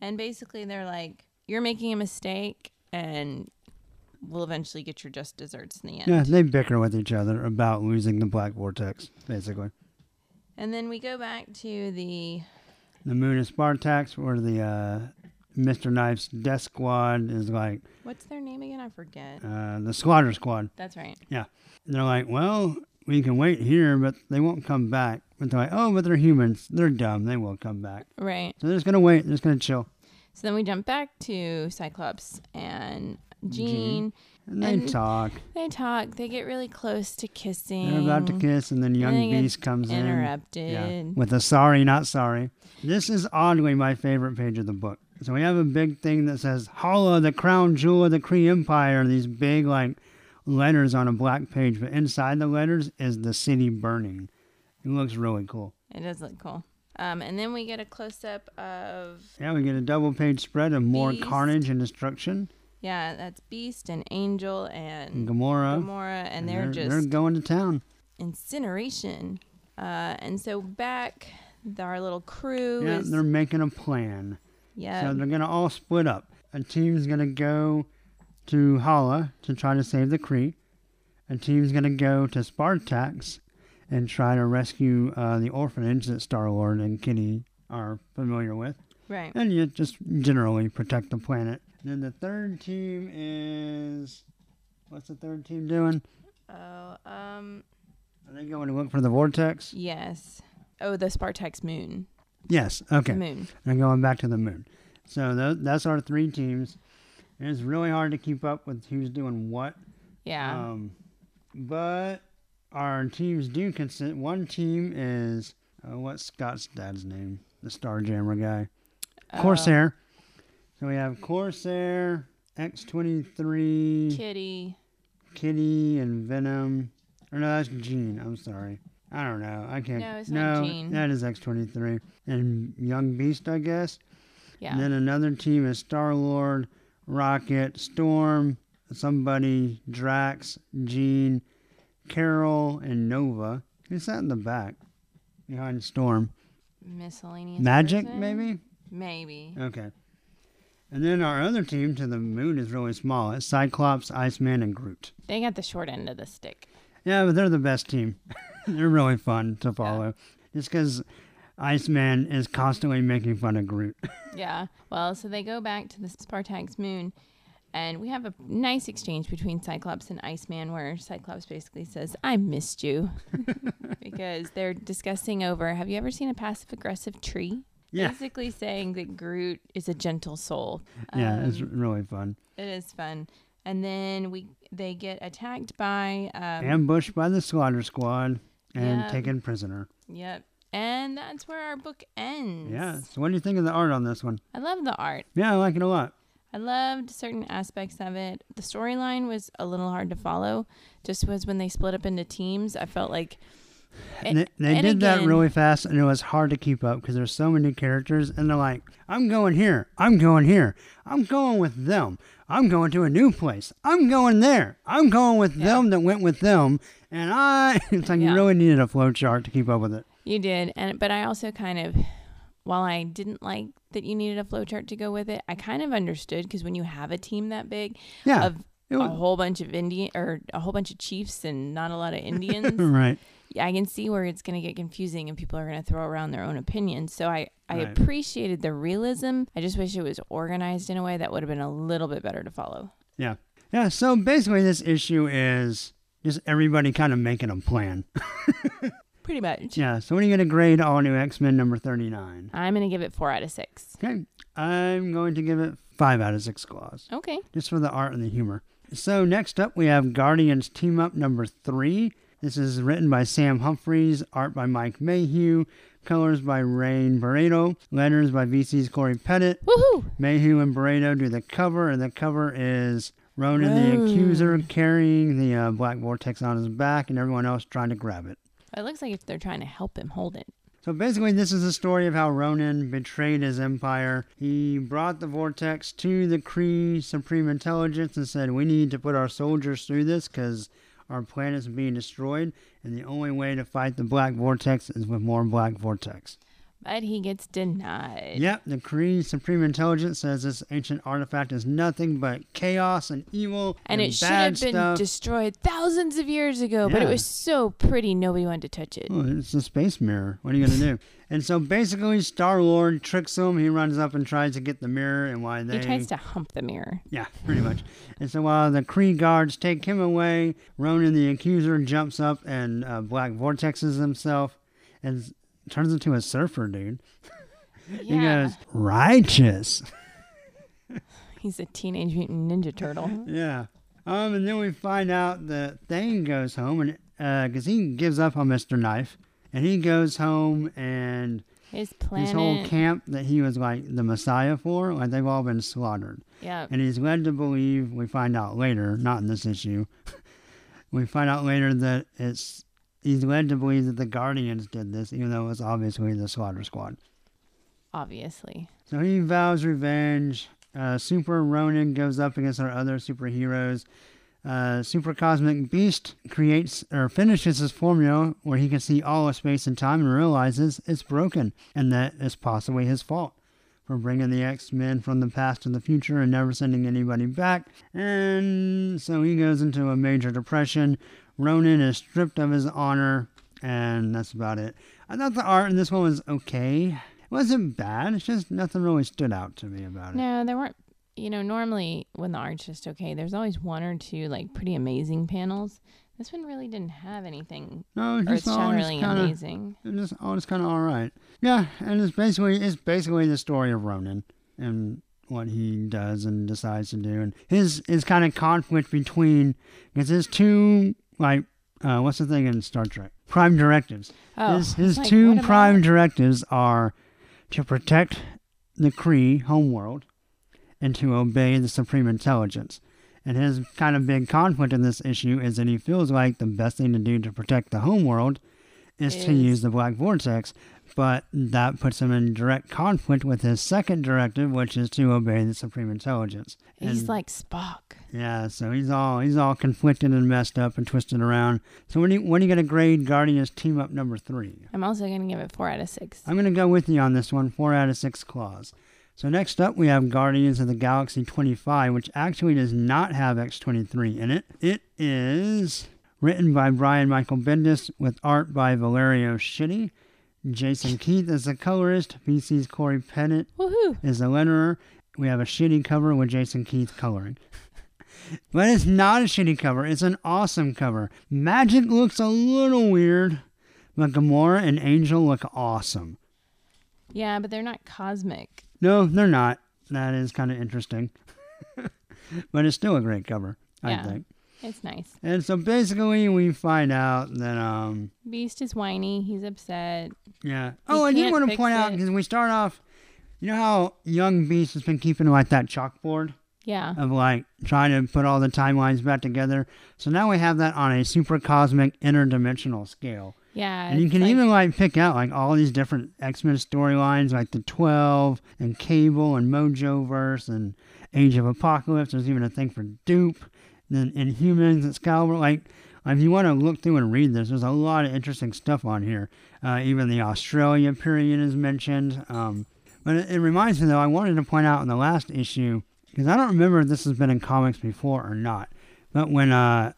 and basically they're like, "You're making a mistake, and we'll eventually get your just desserts in the end." Yeah, they bicker with each other about losing the Black Vortex, basically. And then we go back to the The moon is Spartax, where the uh, Mr. Knife's death squad is like what's their name again? I forget. uh, the Slaughter Squad. That's right. Yeah, and they're like, well, we can wait here, but they won't come back. But they're like, oh, but they're humans. They're dumb. They will come back. Right. So they're just gonna wait. They're just gonna chill. So then we jump back to Cyclops and Jean. And they And- talk. They talk. They get really close to kissing. They're about to kiss, and then young get Beast comes in. Interrupted. Yeah, with a sorry, not sorry. This is oddly my favorite page of the book. So we have a big thing that says Hala, the crown jewel of the Kree Empire. These big like letters on a black page, but inside the letters is the city burning. It looks really cool. It does look cool. Um, and then we get a close up of Yeah, we get a double page spread of more Beast. carnage and destruction. Yeah, that's Beast and Angel and Gamora. Gamora, and, they're, just they're going to town. incineration. Uh, and so back, our little crew Yeah, is they're making a plan. yeah, So they're gonna all split up. A team's gonna go to Hala to try to save the Kree. A team's gonna go to Spartax and try to rescue uh, the orphanage that Star Lord and Kitty are familiar with, right. and you just generally protect the planet. Then the third team is what's the third team doing? Oh, um, Are they going to look for the vortex? yes. Oh, the Spartax moon. Yes. Okay. The moon. and going back to the moon. So tho- that's our three teams. And it's really hard to keep up with who's doing what. Yeah. Um, but our teams do consist. One team is uh, what's Scott's dad's name? The Starjammer guy, Uh, Corsair. So we have Corsair, X twenty three, Kitty. Kitty, and Venom. Or no, that's Jean. I'm sorry. I don't know. I can't. No, it's not no, Jean. that is X twenty three, and Young Beast, I guess. Yeah. And then another team is Star Lord, Rocket, Storm, somebody, Drax, Jean, Carol, and Nova. Who's that in the back? Behind Storm. Miscellaneous. Magic, person? maybe? Maybe. Okay. And then our other team to the moon is really small. It's Cyclops, Iceman, and Groot. They got the short end of the stick. Yeah, but they're the best team. they're really fun to follow. Just because Iceman is constantly making fun of Groot. Yeah. Well, so they go back to the Spartax moon, and we have a nice exchange between Cyclops and Iceman, where Cyclops basically says, "I missed you," because they're discussing over. Have you ever seen a passive aggressive tree? Yeah. Basically saying that Groot is a gentle soul. yeah, it's Um, really fun. it is fun. And then we they get attacked by um, ambushed by the slaughter squad and Yeah. taken prisoner. Yep. And that's where our book ends. Yeah. So what do you think of the art on this one? I love the art. Yeah, I like it a lot. I loved certain aspects of it. The storyline was a little hard to follow. Just was when they split up into teams, I felt like And they they and did that really fast, and it was hard to keep up because there's so many characters, and they're like, "I'm going here, I'm going here, I'm going with them, I'm going to a new place, I'm going there, I'm going with them that went with them," and I. It's like Yeah. you really needed a flow chart to keep up with it. you did. And but I also kind of while I didn't like that you needed a flowchart to go with it, I kind of understood because when you have a team that big Yeah. of a whole bunch of Indian or a whole bunch of chiefs and not a lot of Indians, right. I can see where it's going to get confusing and people are going to throw around their own opinions. So I, I Right. appreciated the realism. I just wish it was organized in a way that would have been a little bit better to follow. Yeah. Yeah. So basically, this issue is just everybody kind of making a plan. Pretty much. Yeah. So what are you going to grade All New X Men number 39? I'm going to give it four out of six. Okay. I'm going to give it five out of six claws, Okay. just for the art and the humor. So next up, we have Guardians Team Up number three. This is written by Sam Humphries, art by Mike Mayhew, colors by Rain Beredo, letters by VC's Cory Petit. Woohoo! Mayhew and Beredo do the cover, and the cover is Ronan the accuser carrying the uh, black vortex on his back, and everyone else trying to grab it. It looks like if they're trying to help him hold it. So basically, this is the story of how Ronan betrayed his empire. He brought the vortex to the Kree Supreme Intelligence and said, We need to put our soldiers through this because our planet is being destroyed, and the only way to fight the black vortex is with more black vortex. But he gets denied. Yep, the Kree Supreme Intelligence says this ancient artifact is nothing but chaos and evil And it should have been stuff. destroyed thousands of years ago, but it was so pretty nobody wanted to touch it. Oh, it's a space mirror. What are you gonna do? And so basically, Star Lord tricks him. He runs up and tries to get the mirror, and why they He tries to hump the mirror. yeah, pretty much. And so while the Kree guards take him away, Ronan the Accuser jumps up and uh, black vortexes himself and turns into a surfer dude. He goes righteous. He's a teenage mutant ninja turtle. Yeah. Um, and then we find out that Thane goes home and because he gives up on Mister Knife, and he goes home and His planet. his whole camp that he was like the Messiah for, like they've all been slaughtered. yeah. And he's led to believe, we find out later, not in this issue, we find out later that it's he's led to believe that the Guardians did this, even though it was obviously the Slaughter Squad. Obviously. So he vows revenge. Uh, Super Ronan goes up against our other superheroes. Uh, Super Cosmic Beast creates or finishes his formula where he can see all of space and time and realizes it's broken and that it's possibly his fault for bringing the X Men from the past to the future and never sending anybody back. And so he goes into a major depression. Ronan is stripped of his honor, and that's about it. I thought the art in this one was okay. It wasn't bad. It's just nothing really stood out to me about it. No, there weren't. You know, normally when the art's just okay, there's always one or two like pretty amazing panels. This one really didn't have anything No, it's just all earth just kind of, amazing. just all just kind of all right. Yeah, and it's basically it's basically the story of Ronan and what he does and decides to do, and his his kind of conflict between because there's two like uh, what's the thing in Star Trek prime directives. Oh, his his like, two prime directives are to protect the Kree homeworld and to obey the Supreme Intelligence. And his kind of big conflict in this issue is that he feels like the best thing to do to protect the homeworld is, to use the Black Vortex, but that puts him in direct conflict with his second directive, which is to obey the Supreme Intelligence. He's like Spock. yeah, so he's all he's all conflicted and messed up and twisted around. So when do you, when are you gonna grade Guardians Team Up number three? I'm also gonna give it four out of six. I'm going to go with you on this one, four out of six claws. So next up, we have Guardians of the Galaxy 25, which actually does not have X23 in it. It is written by Brian Michael Bendis with art by Valerio Schiti. Jason Keith is the colorist. VC's Cory Petit Woohoo! is the letterer. We have a Schiti cover with Jason Keith coloring. but it's not a shitty cover. It's an awesome cover. Magic looks a little weird, but Gamora and Angel look awesome. Yeah, but they're not cosmic. No, they're not. That is kind of interesting. but it's still a great cover, I Yeah. think. It's nice. And so basically, we find out that, um, Beast is whiny. He's upset. yeah. Oh, I did can't want to point out because we start off, you know how Young Beast has been keeping like that chalkboard Yeah. of like trying to put all the timelines back together. So now we have that on a super cosmic interdimensional scale. Yeah. And you can like- even like pick out like all these different X Men storylines, like the Twelve and Cable and Mojo Verse and Age of Apocalypse. There's even a thing for Dupe, and then Inhumans, Excalibur. Like, if you want to look through and read this, there's a lot of interesting stuff on here. Uh, even the Australia period is mentioned. Um, but it, it reminds me though, I wanted to point out in the last issue because I don't remember if this has been in comics before or not. But when uh,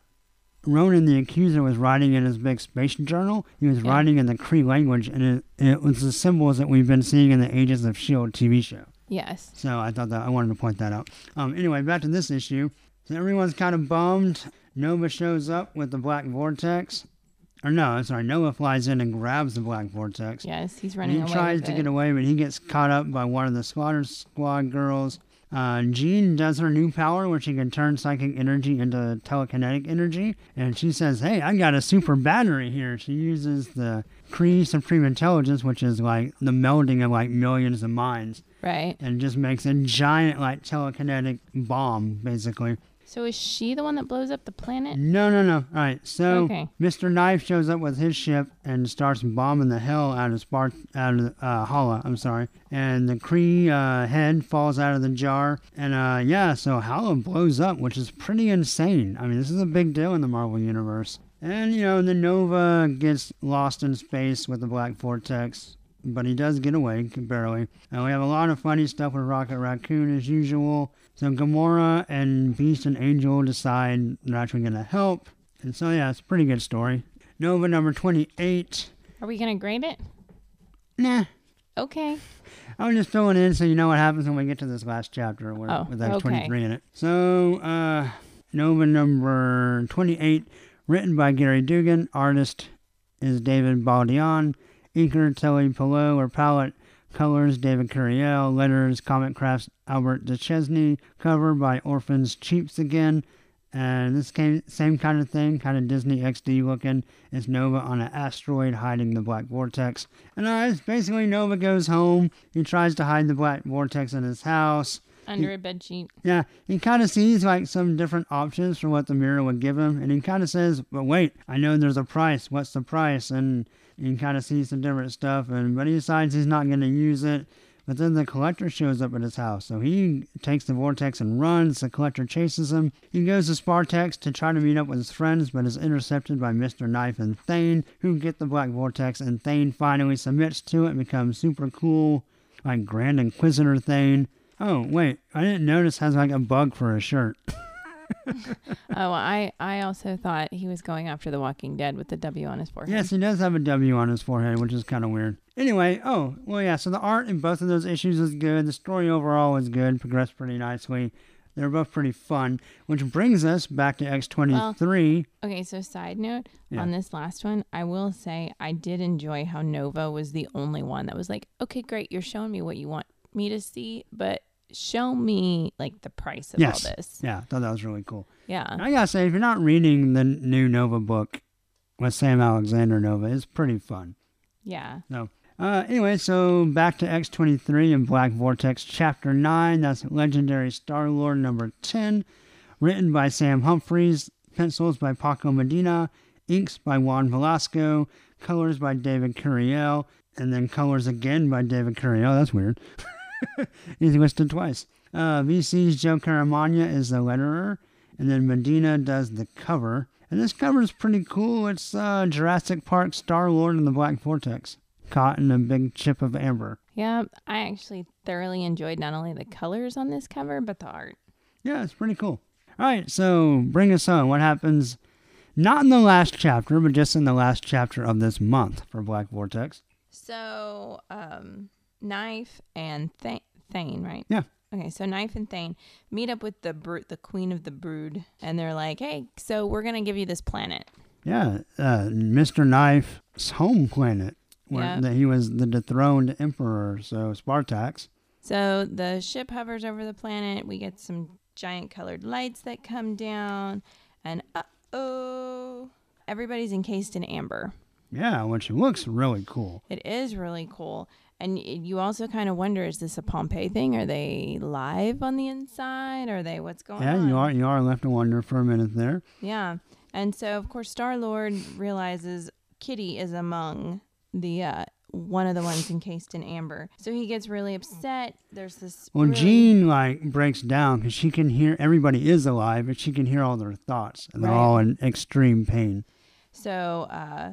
Ronan the Accuser was writing in his big space journal. He was Yeah. writing in the Kree language, and it, it was the symbols that we've been seeing in the Agents of S.H.I.E.L.D. TV show. Yes. So I thought that I wanted to point that out. Um, anyway, back to this issue. So everyone's kind of bummed. Nova shows up with the Black Vortex. Or no, sorry, Nova flies in and grabs the Black Vortex. Yes. He's And running he tries to it. get away, but he gets caught up by one of the Slaughter Squad girls. Uh, Jean does her new power where she can turn psychic energy into telekinetic energy. And she says, Hey, I got a super battery here. She uses the Kree Supreme Intelligence, which is like the melding of like millions of minds, Right. and just makes a giant like telekinetic bomb, basically. So is she the one that blows up the planet? No, no, no. All right, so Okay. Mr. Knife shows up with his ship and starts bombing the hell out of Spart out of uh, Hala. I'm sorry, and the Kree uh, head falls out of the jar, and uh, yeah, so Hala blows up, which is pretty insane. I mean, this is a big deal in the Marvel universe. And you know, the Nova gets lost in space with the Black Vortex. But he does get away, barely. And we have a lot of funny stuff with Rocket Raccoon as usual. So Gamora and Beast and Angel decide they're actually going to help. And so, yeah, it's a pretty good story. Nova number 28. Are we gonna grade it? Nah. Okay. I was just throwing in so you know what happens when we get to this last chapter where, Oh, with that okay. 23 in it. So, uh, Nova number 28, written by Gerry Duggan. Artist is David Baldeon. Inker Telly Pillow or palette. Colors David Curiel. Letters Comic Crafts Albert Deschesne. Cover by Orphans Cheeps again. And this came same kind of thing, kind of Disney XD looking. It's Nova on an asteroid hiding the black vortex. And uh, it's basically Nova goes home. He tries to hide the black vortex in his house. Under a bed sheet. Yeah, he kind of sees like some different options for what the mirror would give him, and he kind of says, "But wait, I know there's a price. What's the price?" And you kind of see some different stuff, and but he decides he's not going to use it. But then the collector shows up at his house, so he takes the vortex and runs. The collector chases him. He goes to Spartax to try to meet up with his friends, but is intercepted by Mr. Knife and Thane, who get the black vortex, and Thane finally submits to it and becomes super cool, like Grand Inquisitor Thane. Oh wait, I didn't notice has like a bug for a shirt. Oh, I I also thought he was going after the Walking Dead with the W on his forehead. Yes, he does have a W on his forehead, which is kind of weird. Anyway, oh well, yeah. So the art in both of those issues is good. The story overall is good, progressed pretty nicely. They're both pretty fun, which brings us back to X twenty three. Okay, so side note Yeah. on this last one, I will say I did enjoy how Nova was the only one that was like, okay, great, you're showing me what you want me to see, but show me like the price of Yes, all this. yeah, I thought that was really cool. Yeah. I gotta say, if you're not reading the new Nova book with Sam Alexander Nova, it's pretty fun. Yeah. No. Uh, anyway, so back to X23 and Black Vortex Chapter 9. That's Legendary Star Lord number 10. Written by Sam Humphries. Pencils by Paco Medina. Inks by Juan Vlasco. Colors by David Curiel. And then colors again by David Curiel. That's weird. He's listed twice. Uh, VC's Joe Caramagna is the letterer. And then Medina does the cover. And this cover is pretty cool. It's uh, Jurassic Park Star Lord and the Black Vortex caught in a big chip of amber. Yeah. I actually thoroughly enjoyed not only the colors on this cover, but the art. Yeah, it's pretty cool. All right, so bring us on. What happens not in the last chapter, but just in the last chapter of this month for Black Vortex? So, um, Knife and Th- Thane, right? Yeah. Okay, so Knife and Thane meet up with the bro- the Queen of the Brood, and they're like, "Hey, so we're gonna give you this planet." Yeah, uh, Mr. Knife's home planet, where Yeah. that he was the dethroned emperor, so Spartax. So the ship hovers over the planet. We get some giant colored lights that come down, and uh oh, everybody's encased in amber. Yeah, which looks really cool. It is really cool. And you also kind of wonder is this a Pompeii thing? Are they live on the inside? Are they what's going Yeah, on? Yeah, you are you are left to wonder for a minute there. Yeah. And so, of course, Star Lord realizes Kitty is among the uh, one of the ones encased in amber. So he gets really upset. There's this. Well, really- Jean like breaks down because she can hear everybody is alive, but she can hear all their thoughts, and they're Right. all in extreme pain. So uh,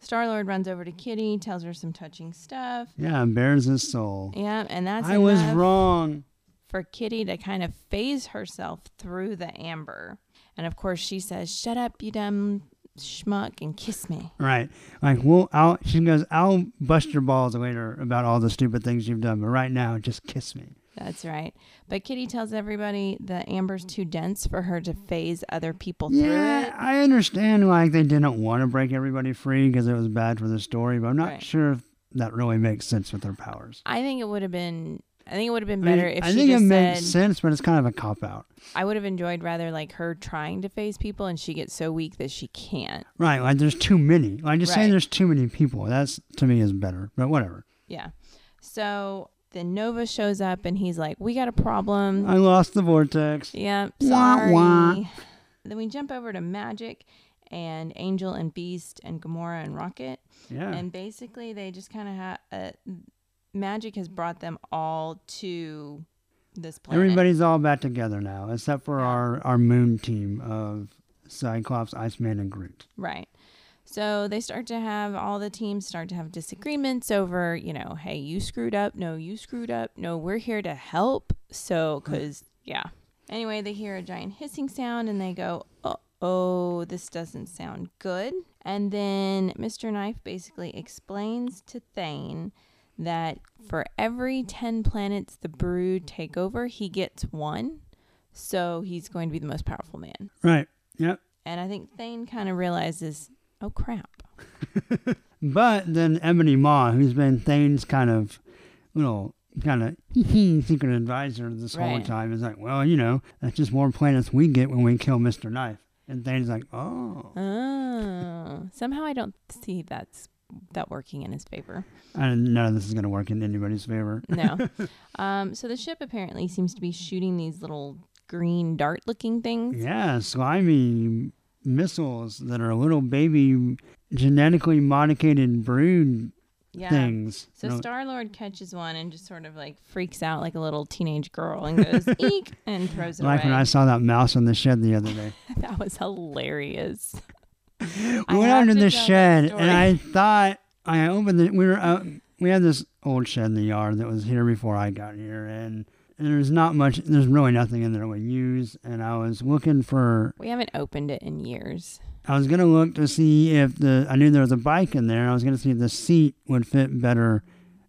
Star Lord runs over to Kitty, tells her some touching stuff. Yeah, bares his soul. Yeah, and that's I was wrong. for Kitty to kind of phase herself through the amber. And of course, she says, "Shut up, you dumb schmuck, and kiss me." Right. Like, well, I'll, she goes, I'll bust your balls later about all the stupid things you've done, but right now, just kiss me. That's right. But Kitty tells everybody that amber's too dense for her to phase other people through Yeah. I understand, like, they didn't want to break everybody free because it was bad for the story, but I'm not Right. sure if that really makes sense with her powers. I think it would have been I think it would have been I mean, better if I she think it makes said. sense, but it's kind of a cop out. I would have enjoyed rather like her trying to phase people and she gets so weak that she can't. Right, like there's too many. Like just saying there's too many people. That's to me is better. But whatever. Yeah. So then Nova shows up and he's like, "We got a problem." I lost the vortex. Yep, sorry. wah. Then we jump over to Magic and Angel and Beast and Gamora and Rocket. Yeah. And basically, they just kind of have uh, Magic has brought them all to this planet. Everybody's all back together now, except for our, our moon team of Cyclops, Iceman, and Groot. Right. So they start to have all the teams start to have disagreements over, you know, hey, you screwed up. No, you screwed up. No, we're here to help. So, because, yeah. Anyway, they hear a giant hissing sound and they go, oh, oh, this doesn't sound good. And then Mr. Knife basically explains to Thane that for every 10 planets the Brood take over, he gets one. So he's going to be the most powerful man. Right. Yep. And I think Thane kind of realizes, oh crap. But then Ebony Maw, who's been Thane's kind of little kind of secret advisor this whole time, is like, well, you know, that's just more planets we get when we kill Mr. Knife. And Thane's like, oh. Oh, somehow I don't see that's that working in his favor. And none of this is going to work in anybody's favor. No. um, so the ship apparently seems to be shooting these little green dart-looking things. Yeah, slimy missiles that are little baby genetically modified brood Yeah. things. So You know, Star Lord catches one and just sort of like freaks out like a little teenage girl and goes eek and throws it like away. when I saw that mouse in the shed the other day. that was hilarious. we I went out to the shed, and. I thought I opened the. We were out. We had this old shed in the yard that was here before I got here, and, and there's not much. There's really nothing in there we use, and I was looking for. We haven't opened it in years. I was gonna look to see if the. I knew there was a bike in there. I was gonna see if the seat would fit better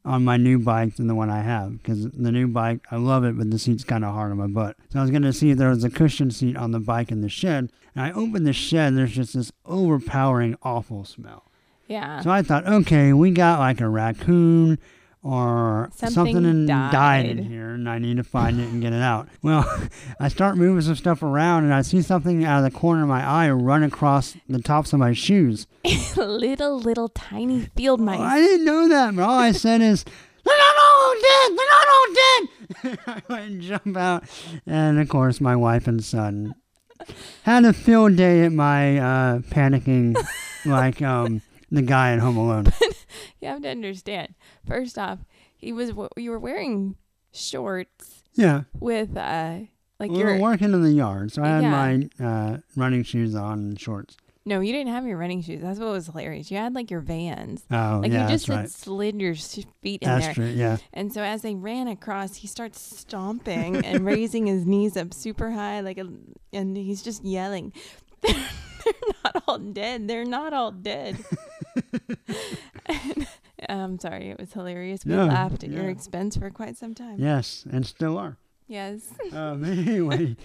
on my new bike than the one I have because the new bike I love it, but the seat's kind of hard on my butt. So I was gonna see if there was a cushion seat on the bike in the shed. And I opened the shed. And there's just this overpowering, awful smell. Yeah. So I thought, okay, we got like a raccoon or Something something, and died. in here, and I need to find it and get it out. Well, I start moving some stuff around, and I see something out of the corner of my eye run across the tops of my shoes. little little tiny field mice. Well, I didn't know that, but all I said is, "They're not all dead. They're not all dead." I went and jump out, and of course, my wife and son had a field day at my uh, panicking, like um, the guy in Home Alone. You have to understand. First off, he was you were wearing shorts Yeah. with uh like we were working in the yard, so I had Yeah. my uh, running shoes on and shorts. no, you didn't have your running shoes. That's what was hilarious. You had like your Vans. Oh, Like yeah, you just that's right. slid your feet in That's there. true. Yeah, And so as they ran across, he starts stomping and raising his knees up super high, like, a, and he's just yelling, "They're, they're not all dead. They're not all dead." And, I'm sorry, it was hilarious. We No, laughed at your expense for quite some time. yes, and still are. Yes, Um, anyway,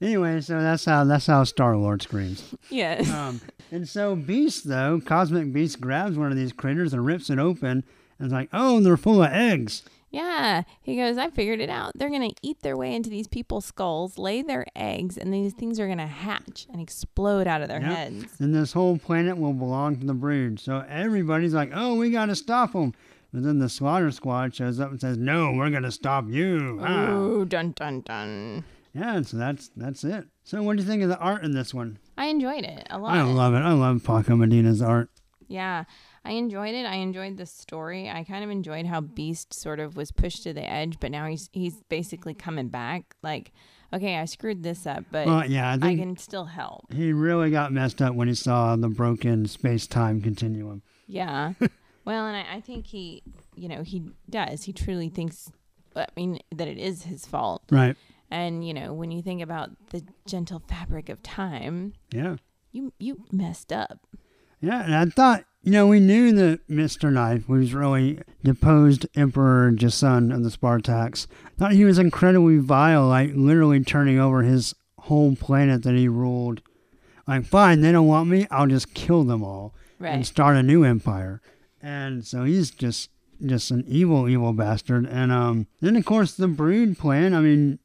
anyway, so that's how that's how Star Lord screams. yes. Um, and so Beast though, Cosmic Beast grabs one of these critters and rips it open, and is like, "Oh, they're full of eggs." Yeah, he goes. I figured it out. They're gonna eat their way into these people's skulls, lay their eggs, and these things are gonna hatch and explode out of their Yep. heads. Then this whole planet will belong to the Brood. So everybody's like, "Oh, we got to stop them." But then the Slaughter Squad shows up and says, "No, we're gonna stop you." Ah. Ooh, dun dun dun. Yeah, and so that's that's it. So what do you think of the art in this one? I enjoyed it a lot. I love it. I love Paco Medina's art. Yeah, I enjoyed it. I enjoyed the story. I kind of enjoyed how Beast sort of was pushed to the edge, but now he's he's basically coming back. Like, okay, I screwed this up, but Well, yeah, I I can still help. he really got messed up when he saw the broken space-time continuum. Yeah. well, and I, I think he, you know, he does. He truly thinks, I mean, that it is his fault. Right. And you know, when you think about the gentle fabric of time, Yeah. you you messed up. Yeah, and I thought, you know, we knew that Mr. Knife was really deposed Emperor Jason of the Spartax. Thought he was incredibly vile, like literally turning over his whole planet that he ruled. Like, fine, they don't want me, I'll just kill them all Right. and start a new empire. And so he's just just an evil, evil bastard. And um, then of course the Brood plan. I mean,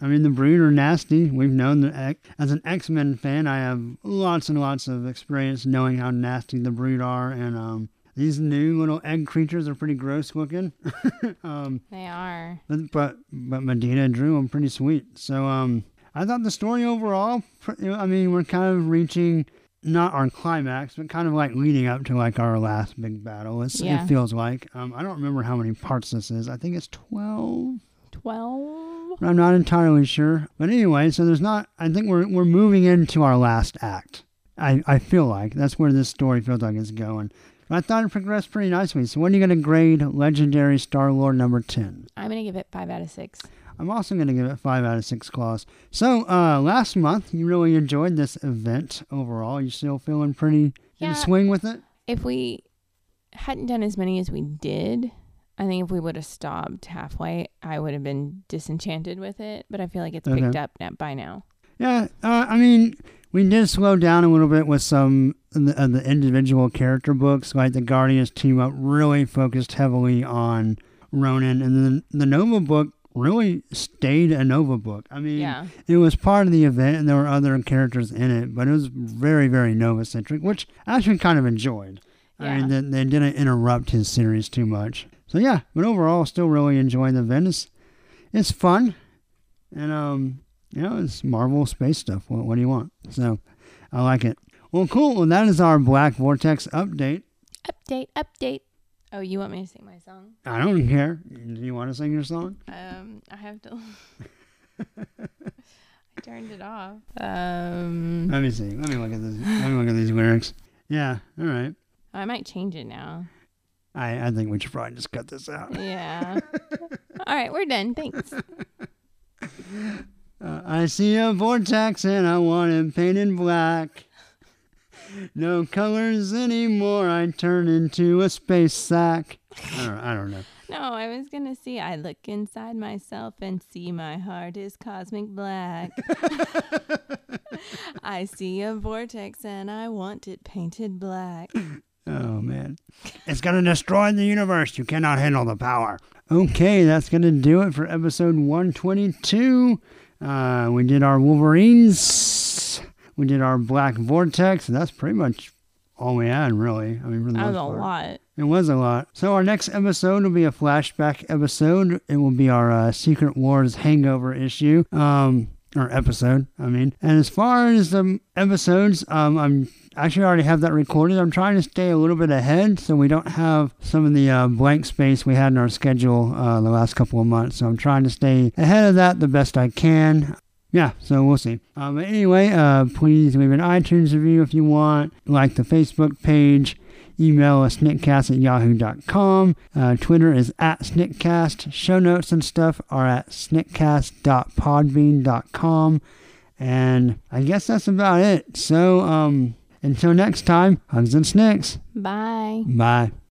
I mean the Brood are nasty. We've known that as an X Men fan, I have lots and lots of experience knowing how nasty the Brood are, and um, these new little egg creatures are pretty gross looking. um, They are. but but but Medina drew them pretty sweet. So um, I thought the story overall. I mean, we're kind of reaching not our climax, but kind of like leading up to like our last big battle. It's, Yeah. It feels like. Um, I don't remember how many parts this is. I think it's twelve. 12. I'm not entirely sure. But anyway, so there's not. I think we're we're moving into our last act. I I feel like that's where this story feels like it's going. But I thought it progressed pretty nicely. So when are you going to grade Legendary Star Lord number ten? I'm going to give it 5 out of 6. I'm also going to give it five out of six claws. So uh, last month you really enjoyed this event overall. You still feeling pretty Yeah. in swing with it? If we hadn't done as many as we did, I think if we would have stopped halfway, I would have been disenchanted with it. But I feel like it's Okay. picked up now, by now. Yeah, uh, I mean, we did slow down a little bit with some of the, of the individual character books. Like the Guardians team up really focused heavily on Ronan, and then the Nova book really stayed a Nova book. I mean, Yeah. it was part of the event, and there were other characters in it, but it was very, very Nova centric, which I actually kind of enjoyed. I mean, they, they didn't interrupt his series too much. So yeah, but overall, still really enjoying the event. It's, it's fun, and um, you know, it's Marvel space stuff. What, what do you want? So, I like it. Well, cool. Well, that is our Black Vortex update. Update, update. Oh, you want me to sing my song? I don't care. Do you want to sing your song? Um, I have to. I turned it off. Um, Let me see. Let me look at this. Let me look at these lyrics. Yeah. All right. I might change it now. I I think we should probably just cut this out. Yeah. All right, we're done. Thanks. Uh, I see a vortex and I want it painted black. No colors anymore. I turn into a space sack. I don't, I don't know. No, I was gonna see. I look inside myself and see my heart is cosmic black. I see a vortex and I want it painted black. Oh man, it's gonna destroy the universe. You cannot handle the power. Okay, that's gonna do it for episode 122. Uh, we did our Wolverines. We did our Black Vortex. And that's pretty much all we had, really. I mean, for the That was a part. lot. It was a lot. So our next episode will be a flashback episode. It will be our uh, Secret Wars Hangover issue. Um, or episode, I mean. And as far as the episodes, um, I'm actually I already have that recorded. I'm trying to stay a little bit ahead so we don't have some of the uh, blank space we had in our schedule uh, the last couple of months. So I'm trying to stay ahead of that the best I can. Yeah, so we'll see. Um, but anyway, uh, please leave an iTunes review if you want. Like the Facebook page. Email us sniktcast at yahoo.com. Uh, Twitter is at sniktcast. Show notes and stuff are at sniktcast.podbean.com. And I guess that's about it. So um, until next time, hugs and snicks. Bye. Bye.